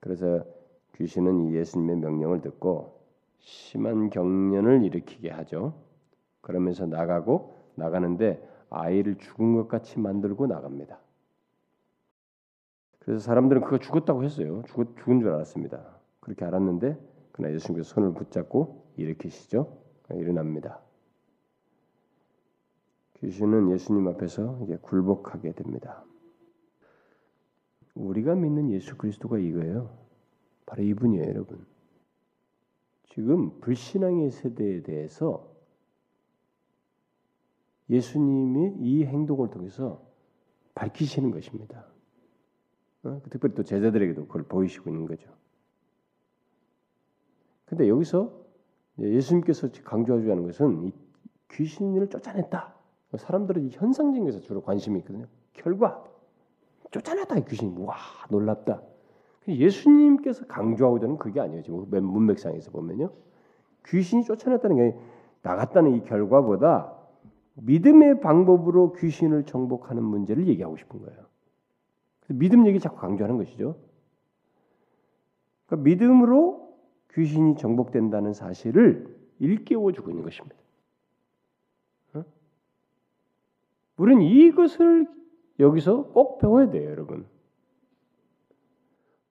그래서 귀신은 이 예수님의 명령을 듣고 심한 경련을 일으키게 하죠. 그러면서 나가고 나가는데 아이를 죽은 것 같이 만들고 나갑니다. 그래서 사람들은 그거 죽었다고 했어요. 죽, 죽은 줄 알았습니다. 그렇게 알았는데 그러나 예수님께서 손을 붙잡고 일으키시죠. 일어납니다. 귀신은 예수님 앞에서 굴복하게 됩니다. 우리가 믿는 예수 그리스도가 이거예요. 바로 이분이에요, 여러분. 지금 불신앙의 세대에 대해서 예수님이 이 행동을 통해서 밝히시는 것입니다. 어? 특별히 또 제자들에게도 그걸 보이시고 있는 거죠. 근데 여기서 예수님께서 강조하자는 것은 귀신을 쫓아냈다. 사람들은 현상적인 것에 주로 관심이 있거든요. 결과 쫓아냈다 귀신이 와 놀랍다. 예수님께서 강조하고자 하는 그게 아니에요. 지금 문맥상에서 보면요. 귀신이 쫓아냈다는 게 나갔다는 이 결과보다 믿음의 방법으로 귀신을 정복하는 문제를 얘기하고 싶은 거예요. 믿음 얘기 자꾸 강조하는 것이죠. 그러니까 믿음으로 귀신이 정복된다는 사실을 일깨워 주고 있는 것입니다. 어? 우리는 이것을 여기서 꼭 배워야 돼요, 여러분.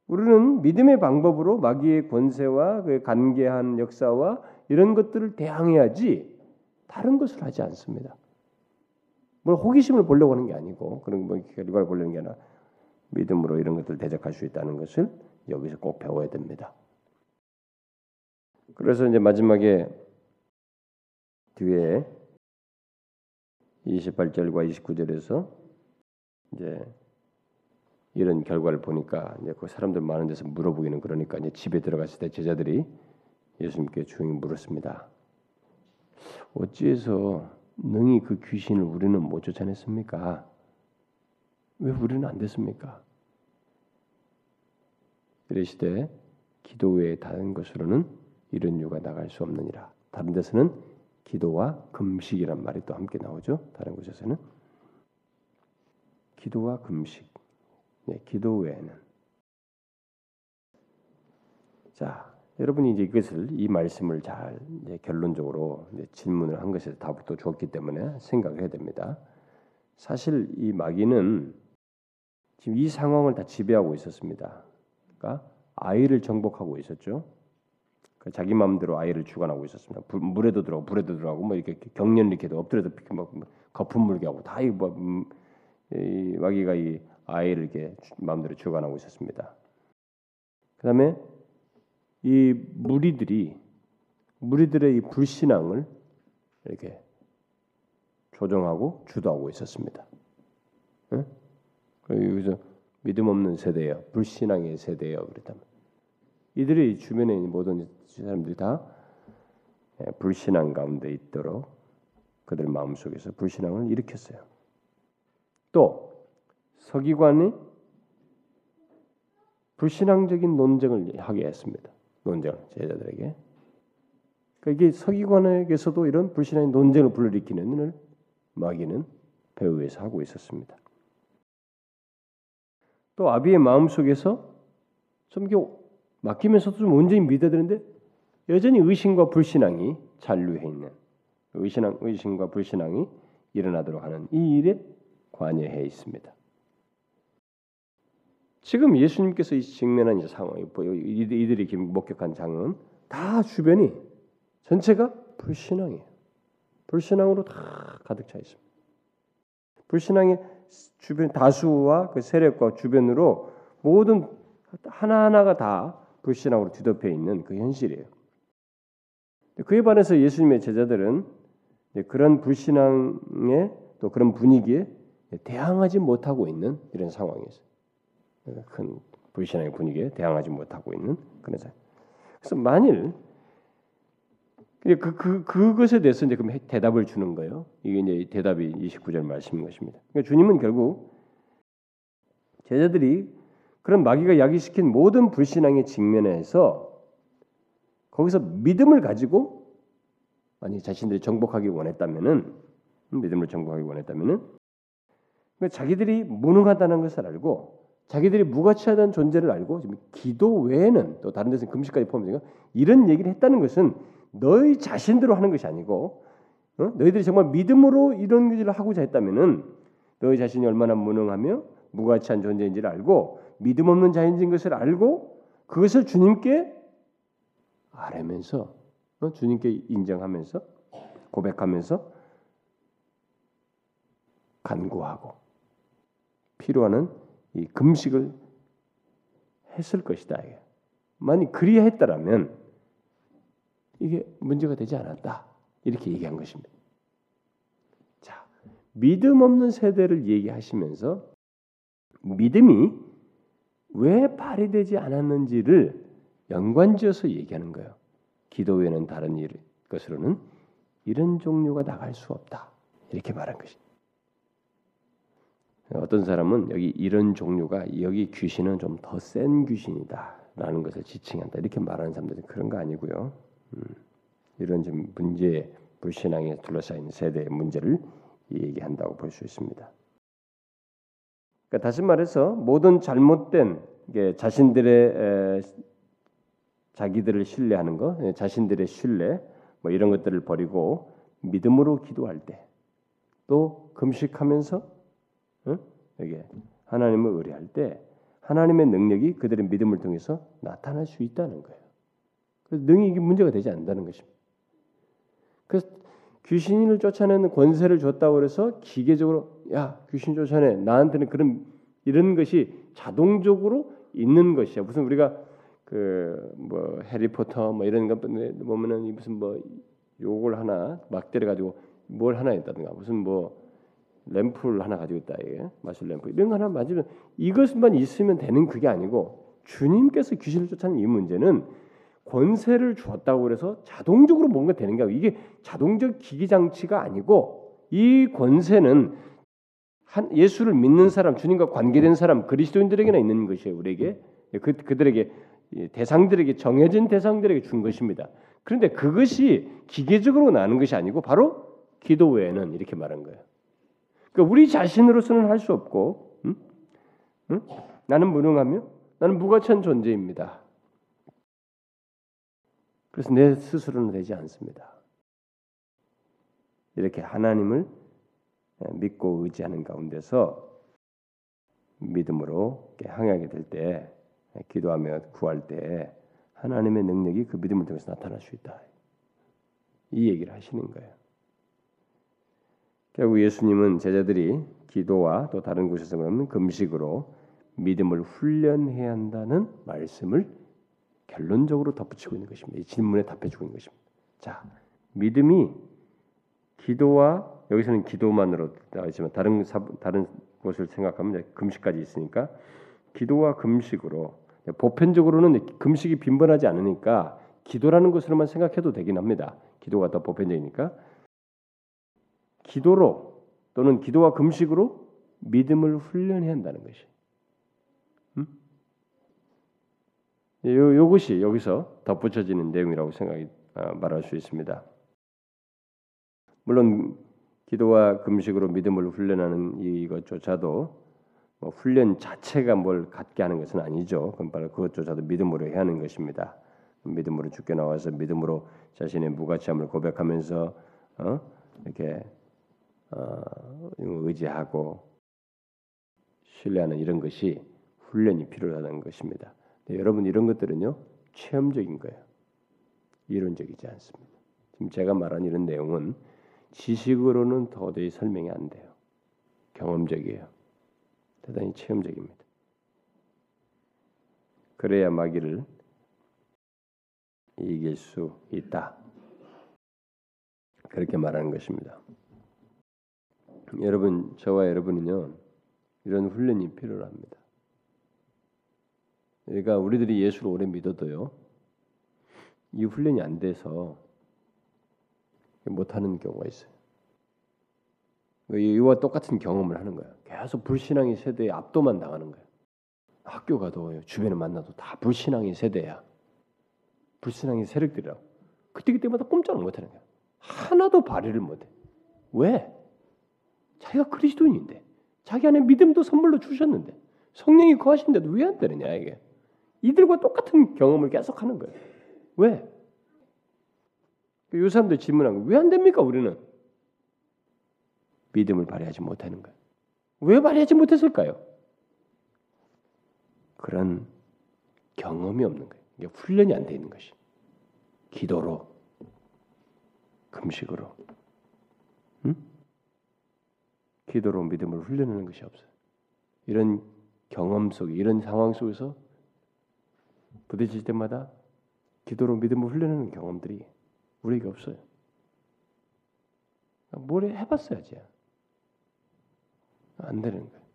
우리는 믿음의 방법으로 마귀의 권세와 그 관계한 역사와 이런 것들을 대항해야지 다른 것을 하지 않습니다. 뭘 호기심을 보려고 하는 게 아니고 그런 뭐 결과를 보려는 게 아니라 믿음으로 이런 것들을 대적할 수 있다는 것을 여기서 꼭 배워야 됩니다. 그래서 이제 마지막에 뒤에 28절과 29절에서 이제 이런 결과를 보니까 이제 그 사람들 많은 데서 물어보기는 그러니까 이제 집에 들어갔을 때 제자들이 예수님께 조용히 물었습니다. 어찌해서 능히 그 귀신을 우리는 못 쫓아냈습니까? 왜 우리는 안 됐습니까? 이러시되 기도 외에 다른 것으로는 이런 유가 나갈 수 없느니라. 다른 데서는 기도와 금식이란 말이 또 함께 나오죠. 다른 곳에서는 기도와 금식. 네, 기도 외에는 자 여러분이 이제 이것을 이 말씀을 잘 결론적으로 질문을 한 것에서 답도 주었기 때문에 생각을 해야 됩니다. 사실 이 마귀는 지금 이 상황을 다 지배하고 있었습니다. 그러니까 아이를 정복하고 있었죠. 자기 마음대로 아이를 주관하고 있었습니다. 물에도 들어가고 불에도 들어가고 뭐 이렇게 경련 이렇게도 엎드려서 막 거품 물게 하고 다이 뭐, 음, 마귀가 이 아이를 이렇게 마음대로 주관하고 있었습니다. 그다음에 이 무리들이 무리들의 이 불신앙을 이렇게 조정하고 주도하고 있었습니다. 응? 여기서 믿음 없는 세대예요. 불신앙의 세대예요. 그랬다면 이들이 주변에 모든 사람들이 다 예, 불신앙 가운데 있도록 그들 마음 속에서 불신앙을 일으켰어요. 또 서기관이 불신앙적인 논쟁을 하게 했습니다. 논쟁 제자들에게. 그러니까 이게 서기관에게서도 이런 불신앙의 논쟁을 불러일으키는 일을 마귀는 배후에서 하고 있었습니다. 또 아비의 마음 속에서 좀 맡기면서도 좀 온전히 믿어야 되는데 여전히 의심과 불신앙이 잔류해 있는 의신앙, 의심과 불신앙이 일어나도록 하는 이 일에 관여해 있습니다. 지금 예수님께서 직면한 상황, 이들이 목격한 장은 다 주변이 전체가 불신앙이에요. 불신앙으로 다 가득 차 있습니다. 불신앙의 주변 다수와 그 세력과 주변으로 모든 하나하나가 다 불신앙으로 뒤덮여 있는 그 현실이에요. 그에 반해서 예수님의 제자들은 그런 불신앙에 또 그런 분위기에 대항하지 못하고 있는 이런 상황이었어요. 큰 불신앙의 분위기에 대항하지 못하고 있는 그런 상황. 그래서 만일 그, 그, 그것에 대해서 이제 그럼 대답을 주는 거예요. 이게 이제 대답이 29절 말씀인 것입니다. 그러니까 주님은 결국 제자들이 그런 마귀가 야기시킨 모든 불신앙의 직면에서 거기서 믿음을 가지고 만약 자신들이 정복하기 원했다면은 믿음을 정복하기 원했다면은 그러니까 자기들이 무능하다는 것을 알고 자기들이 무가치하다는 존재를 알고 기도 외에는 또 다른 데서 금식까지 포함되니까 이런 얘기를 했다는 것은 너희 자신대로 하는 것이 아니고 어? 너희들이 정말 믿음으로 이런 일을 하고자 했다면은 너희 자신이 얼마나 무능하며 무가치한 존재인지를 알고 믿음 없는 자인인 것을 알고 그것을 주님께 아뢰면서 어? 주님께 인정하면서 고백하면서 간구하고 필요하는 이 금식을 했을 것이다. 만약 그리야 했다라면 이게 문제가 되지 않았다. 이렇게 얘기한 것입니다. 자, 믿음 없는 세대를 얘기하시면서 믿음이 왜 발휘되지 않았는지를 연관지어서 얘기하는 거예요. 기도 외에는 다른 일 것으로는 이런 종류가 나갈 수 없다. 이렇게 말한 것입니다. 어떤 사람은 여기 이런 종류가 여기 귀신은 좀 더 센 귀신이다라는 것을 지칭한다 이렇게 말하는 사람들은 그런 거 아니고요. 음, 이런 좀 문제 불신앙에 둘러싸인 세대의 문제를 얘기한다고 볼 수 있습니다. 그러니까 다시 말해서 모든 잘못된 자신들의 자기들을 신뢰하는 것, 예, 자신들의 신뢰 뭐 이런 것들을 버리고 믿음으로 기도할 때, 또 금식하면서 응? 이게 하나님을 의뢰할 때 하나님의 능력이 그들의 믿음을 통해서 나타날 수 있다는 거예요. 그래서 능히 이게 문제가 되지 않는다는 것입니다. 그래서 귀신을 쫓아내는 권세를 줬다고 해서 기계적으로 야 귀신 쫓아내 나한테는 그런 이런 것이 자동적으로 있는 것이야. 무슨 우리가 그 뭐 해리포터 뭐 이런 것 보면은 무슨 뭐 요걸 하나 막 때려 가지고 뭘 하나 있다든가 무슨 뭐 램프를 하나 가지고 있다 이게 마술 램프 이런 거 하나 맞으면 이것만 있으면 되는 그게 아니고 주님께서 귀신을 쫓아내는 이 문제는 권세를 주었다고 그래서 자동적으로 뭔가 되는 게 아니고 이게 자동적 기기 장치가 아니고 이 권세는 한 예수를 믿는 사람, 주님과 관계된 사람, 그리스도인들에게나 있는 것이에요. 우리에게 그 그들에게 대상들에게 정해진 대상들에게 준 것입니다. 그런데 그것이 기계적으로 나는 것이 아니고 바로 기도 외에는 이렇게 말한 거예요. 그러니까 우리 자신으로서는 할 수 없고, 응? 응? 나는 무능하며 나는 무가치한 존재입니다. 그래서 내 스스로는 되지 않습니다. 이렇게 하나님을 믿고 의지하는 가운데서 믿음으로 항해하게 될 때, 기도하며 구할 때 하나님의 능력이 그 믿음을 통해서 나타날 수 있다. 이 얘기를 하시는 거예요. 결국 예수님은 제자들이 기도와 또 다른 곳에서 그러면 금식으로 믿음을 훈련해야 한다는 말씀을 결론적으로 덧붙이고 있는 것입니다. 이 질문에 답해주고 있는 것입니다. 자, 믿음이 기도와 여기서는 기도만으로 나와 있지만 다른 다른 곳을 생각하면 금식까지 있으니까 기도와 금식으로 보편적으로는 금식이 빈번하지 않으니까 기도라는 것으로만 생각해도 되긴 합니다. 기도가 더 보편적이니까 기도로 또는 기도와 금식으로 믿음을 훈련해야 한다는 것이. 음? 요 요것이 여기서 덧붙여지는 내용이라고 생각이 아, 말할 수 있습니다. 물론 기도와 금식으로 믿음을 훈련하는 이것조차도 뭐 훈련 자체가 뭘 갖게 하는 것은 아니죠. 그건 바로 그것조차도 믿음으로 해야 하는 것입니다. 믿음으로 죽게 나와서 믿음으로 자신의 무가치함을 고백하면서 어? 이렇게 어, 의지하고 신뢰하는 이런 것이 훈련이 필요하다는 것입니다. 여러분 이런 것들은요 체험적인 거예요. 이론적이지 않습니다. 지금 제가 말한 이런 내용은 지식으로는 도저히 설명이 안 돼요. 경험적이에요. 대단히 체험적입니다. 그래야 마귀를 이길 수 있다. 그렇게 말하는 것입니다. 여러분, 저와 여러분은요, 이런 훈련이 필요합니다. 그러니까 우리들이 예수를 오래 믿어도요, 이 훈련이 안 돼서 못하는 경우가 있어요. 이와 똑같은 경험을 하는 거야. 계속 불신앙의 세대에 압도만 당하는 거야. 학교 가도 주변에 만나도 다 불신앙의 세대야. 불신앙의 세력들이라고. 그때 그때마다 꼼짝을 못하는 거야. 하나도 발휘를 못해. 왜? 자기가 그리스도인인데, 자기 안에 믿음도 선물로 주셨는데, 성령이 거하신데도 왜 안 되느냐 이게. 이들과 똑같은 경험을 계속하는 거예요. 왜? 요 사람들 질문한 거 왜 안 됩니까 우리는? 믿음을 발휘하지 못하는 거예요. 왜 발휘하지 못했을까요? 그런 경험이 없는 거예요. 훈련이 안 돼 있는 것이. 기도로, 금식으로, 응? 기도로 믿음을 훈련하는 것이 없어요. 이런 경험 속에 이런 상황 속에서 부딪힐 때마다 기도로 믿음을 훈련하는 경험들이 우리에게 없어요. 뭘 해봤어야지. 안 되는 거예요.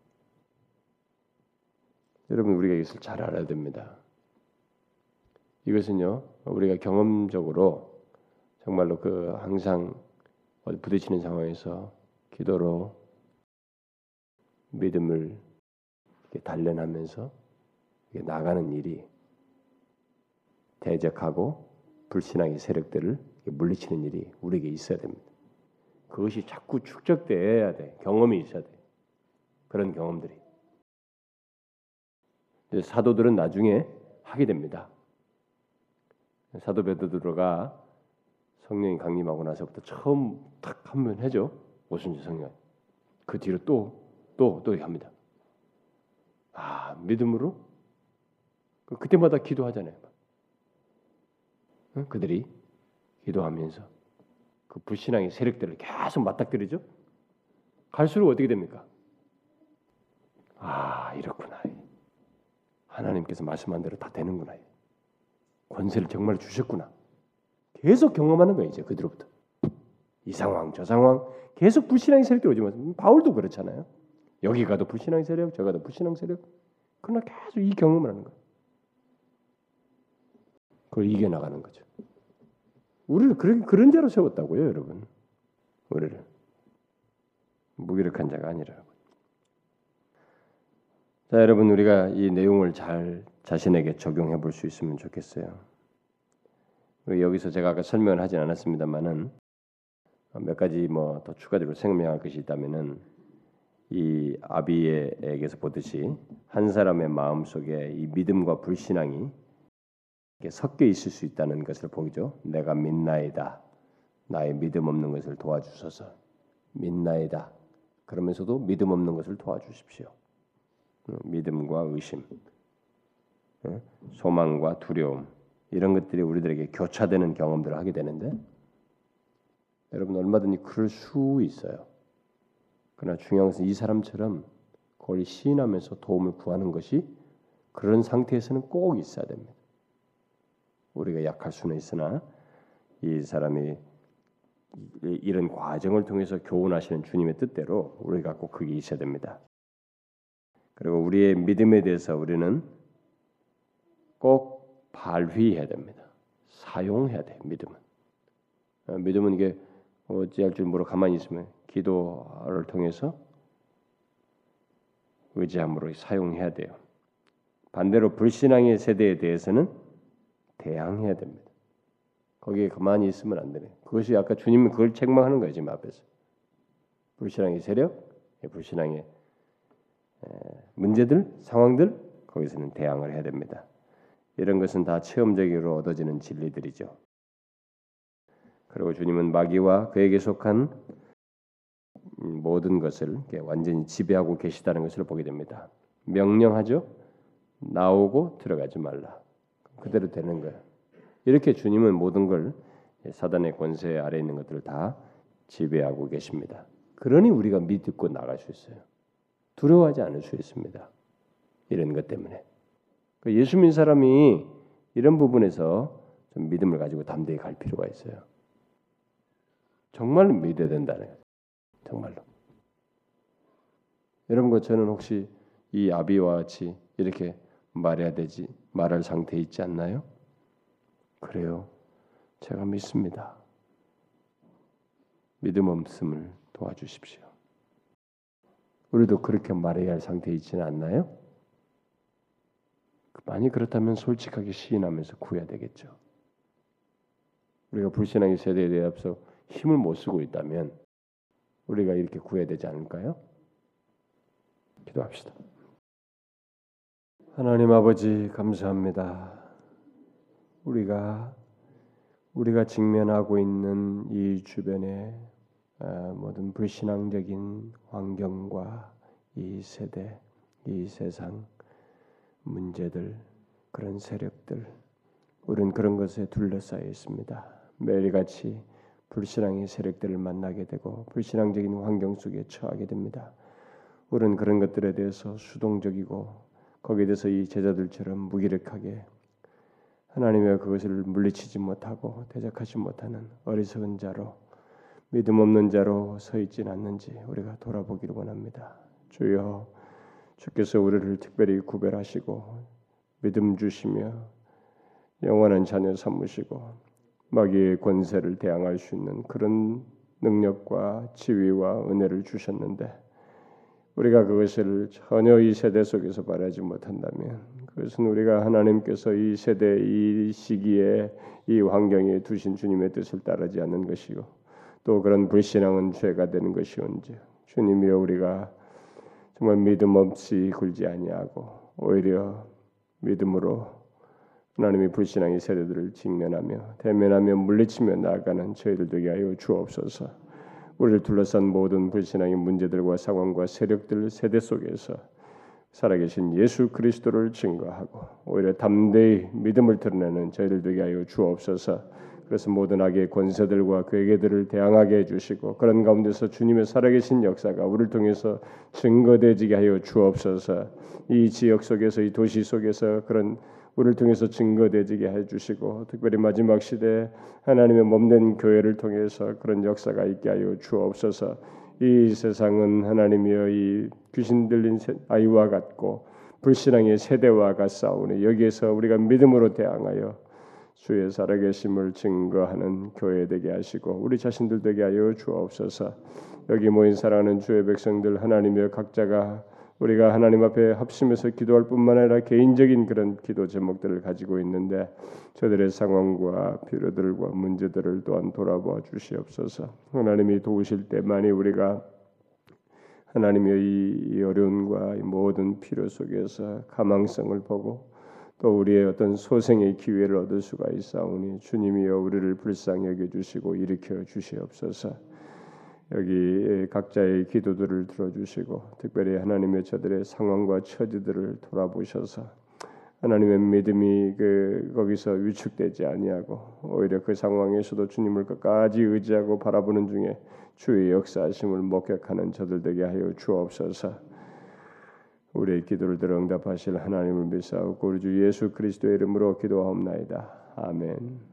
여러분 우리가 이것을 잘 알아야 됩니다. 이것은요 우리가 경험적으로 정말로 그 항상 부딪히는 상황에서 기도로 믿음을 단련하면서 나가는 일이 대적하고 불신앙의 세력들을 물리치는 일이 우리에게 있어야 됩니다. 그것이 자꾸 축적돼야 돼. 경험이 있어야 돼. 그런 경험들이. 사도들은 나중에 하게 됩니다. 사도 베드로가 성령이 강림하고 나서부터 처음 탁 한 번 해죠. 오순절 성령. 그 뒤로 또 또 또 합니다. 아 믿음으로 그 그때마다 기도하잖아요. 그들이 기도하면서 그 불신앙의 세력들을 계속 맞닥뜨리죠. 갈수록 어떻게 됩니까? 아 이렇구나. 하나님께서 말씀한 대로 다 되는구나. 권세를 정말 주셨구나. 계속 경험하는 거예요, 이제 그들로부터. 이 상황, 저 상황 계속 불신앙의 세력들 오지만 바울도 그렇잖아요. 여기 가도 불신앙 세력, 저 가도 불신앙 세력. 그러나 계속 이 경험을 하는 거예요. 그걸 이겨 나가는 거죠. 우리를 그런 그런 자로 세웠다고요, 여러분. 우리를 무기력한 자가 아니라고. 자, 여러분 우리가 이 내용을 잘 자신에게 적용해 볼 수 있으면 좋겠어요. 여기서 제가 아까 설명을 하진 않았습니다만은 몇 가지 뭐 더 추가적으로 생명할 것이 있다면은 이 아비에게서 보듯이 한 사람의 마음 속에 이 믿음과 불신앙이 섞여 있을 수 있다는 것을 보이죠. 내가 믿나이다. 나의 믿음 없는 것을 도와주소서. 믿나이다. 그러면서도 믿음 없는 것을 도와주십시오. 믿음과 의심, 소망과 두려움 이런 것들이 우리들에게 교차되는 경험들을 하게 되는데 여러분 얼마든지 그럴 수 있어요. 그러나 중요한 것은 이 사람처럼 그걸 시인하면서 도움을 구하는 것이 그런 상태에서는 꼭 있어야 됩니다. 우리가 약할 수는 있으나 이 사람이 이런 과정을 통해서 교훈하시는 주님의 뜻대로 우리가 꼭 그게 있어야 됩니다. 그리고 우리의 믿음에 대해서 우리는 꼭 발휘해야 됩니다. 사용해야 돼 믿음은. 어, 믿음은 이게 어찌할 줄 모르고 가만히 있으면 기도를 통해서 의지함으로 사용해야 돼요. 반대로 불신앙의 세대에 대해서는 대항해야 됩니다. 거기에 가만히 있으면 안 되네. 그것이 아까 주님은 그걸 책망하는 거예요 지금 앞에서. 불신앙의 세력, 예, 불신앙의 문제들, 상황들 거기서는 대항을 해야 됩니다. 이런 것은 다 체험적으로 얻어지는 진리들이죠. 그리고 주님은 마귀와 그에게 속한 모든 것을 완전히 지배하고 계시다는 것을 보게 됩니다. 명령하죠. 나오고 들어가지 말라. 그대로 되는 거예요. 이렇게 주님은 모든 걸 사단의 권세 아래 있는 것들을 다 지배하고 계십니다. 그러니 우리가 믿고 나갈 수 있어요. 두려워하지 않을 수 있습니다. 이런 것 때문에 그 예수 믿는 사람이 이런 부분에서 좀 믿음을 가지고 담대히 갈 필요가 있어요. 정말로 믿어야 된다는 거죠. 정말로. 여러분과 저는 혹시 이 아비와 같이 이렇게 말해야 되지 말할 상태에 있지 않나요? 그래요. 제가 믿습니다. 믿음 없음을 도와주십시오. 우리도 그렇게 말해야 할 상태에 있지는 않나요? 많이 그렇다면 솔직하게 시인하면서 구해야 되겠죠. 우리가 불신앙의 세대에 대해서 힘을 못 쓰고 있다면 우리가 이렇게 구해야 되지 않을까요? 기도합시다. 하나님 아버지 감사합니다. 우리가 우리가 직면하고 있는 이 주변의 아, 모든 불신앙적인 환경과 이 세대, 이 세상 문제들 그런 세력들 우리는 그런 것에 둘러싸여 있습니다. 매일같이 불신앙의 세력들을 만나게 되고 불신앙적인 환경 속에 처하게 됩니다. 우리는 그런 것들에 대해서 수동적이고 거기에 대해서 이 제자들처럼 무기력하게 하나님의 그것을 물리치지 못하고 대적하지 못하는 어리석은 자로 믿음 없는 자로 서 있진 않는지 우리가 돌아보기를 원합니다. 주여 주께서 우리를 특별히 구별하시고 믿음 주시며 영원한 자녀 삼으시고 마귀의 권세를 대항할 수 있는 그런 능력과 지위와 은혜를 주셨는데 우리가 그것을 전혀 이 세대 속에서 바라지 못한다면 그것은 우리가 하나님께서 이 세대 이 시기에 이 환경에 두신 주님의 뜻을 따르지 않는 것이고 또 그런 불신앙은 죄가 되는 것이온지 주님이여 우리가 정말 믿음 없이 굴지 아니하고 오히려 믿음으로 하나님의 불신앙의 세대들을 직면하며 대면하며 물리치며 나아가는 저희들 되게 하여 주옵소서. 우리를 둘러싼 모든 불신앙의 문제들과 상황과 세력들 세대 속에서 살아계신 예수 그리스도를 증거하고 오히려 담대히 믿음을 드러내는 저희들 되게 하여 주옵소서. 그래서 모든 악의 권세들과 괴계들을 대항하게 해주시고 그런 가운데서 주님의 살아계신 역사가 우리를 통해서 증거되지게 하여 주옵소서. 이 지역 속에서 이 도시 속에서 그런 우리를 통해서 증거되지게 해주시고 특별히 마지막 시대 하나님의 몸된 교회를 통해서 그런 역사가 있게 하여 주옵소서. 이 세상은 하나님이여 이 귀신 들린 아이와 같고 불신앙의 세대와 같사오니 여기에서 우리가 믿음으로 대항하여 주의 살아계심을 증거하는 교회 되게 하시고 우리 자신들 되게 하여 주옵소서. 여기 모인 사랑하는 주의 백성들 하나님의 각자가 우리가 하나님 앞에 합심해서 기도할 뿐만 아니라 개인적인 그런 기도 제목들을 가지고 있는데 저들의 상황과 필요들과 문제들을 또한 돌아보아 주시옵소서. 하나님이 도우실 때만이 우리가 하나님의 이 어려움과 이 모든 필요 속에서 가망성을 보고 또 우리의 어떤 소생의 기회를 얻을 수가 있사오니 주님이여 우리를 불쌍히 여겨 주시고 일으켜 주시옵소서. 여기 각자의 기도들을 들어주시고 특별히 하나님의 저들의 상황과 처지들을 돌아보셔서 하나님의 믿음이 그 거기서 위축되지 아니하고 오히려 그 상황에서도 주님을 끝까지 의지하고 바라보는 중에 주의 역사하심을 목격하는 저들 되게 하여 주옵소서. 우리의 기도를 들어 응답하실 하나님을 믿사오고 우리 주 예수 그리스도의 이름으로 기도하옵나이다. 아멘.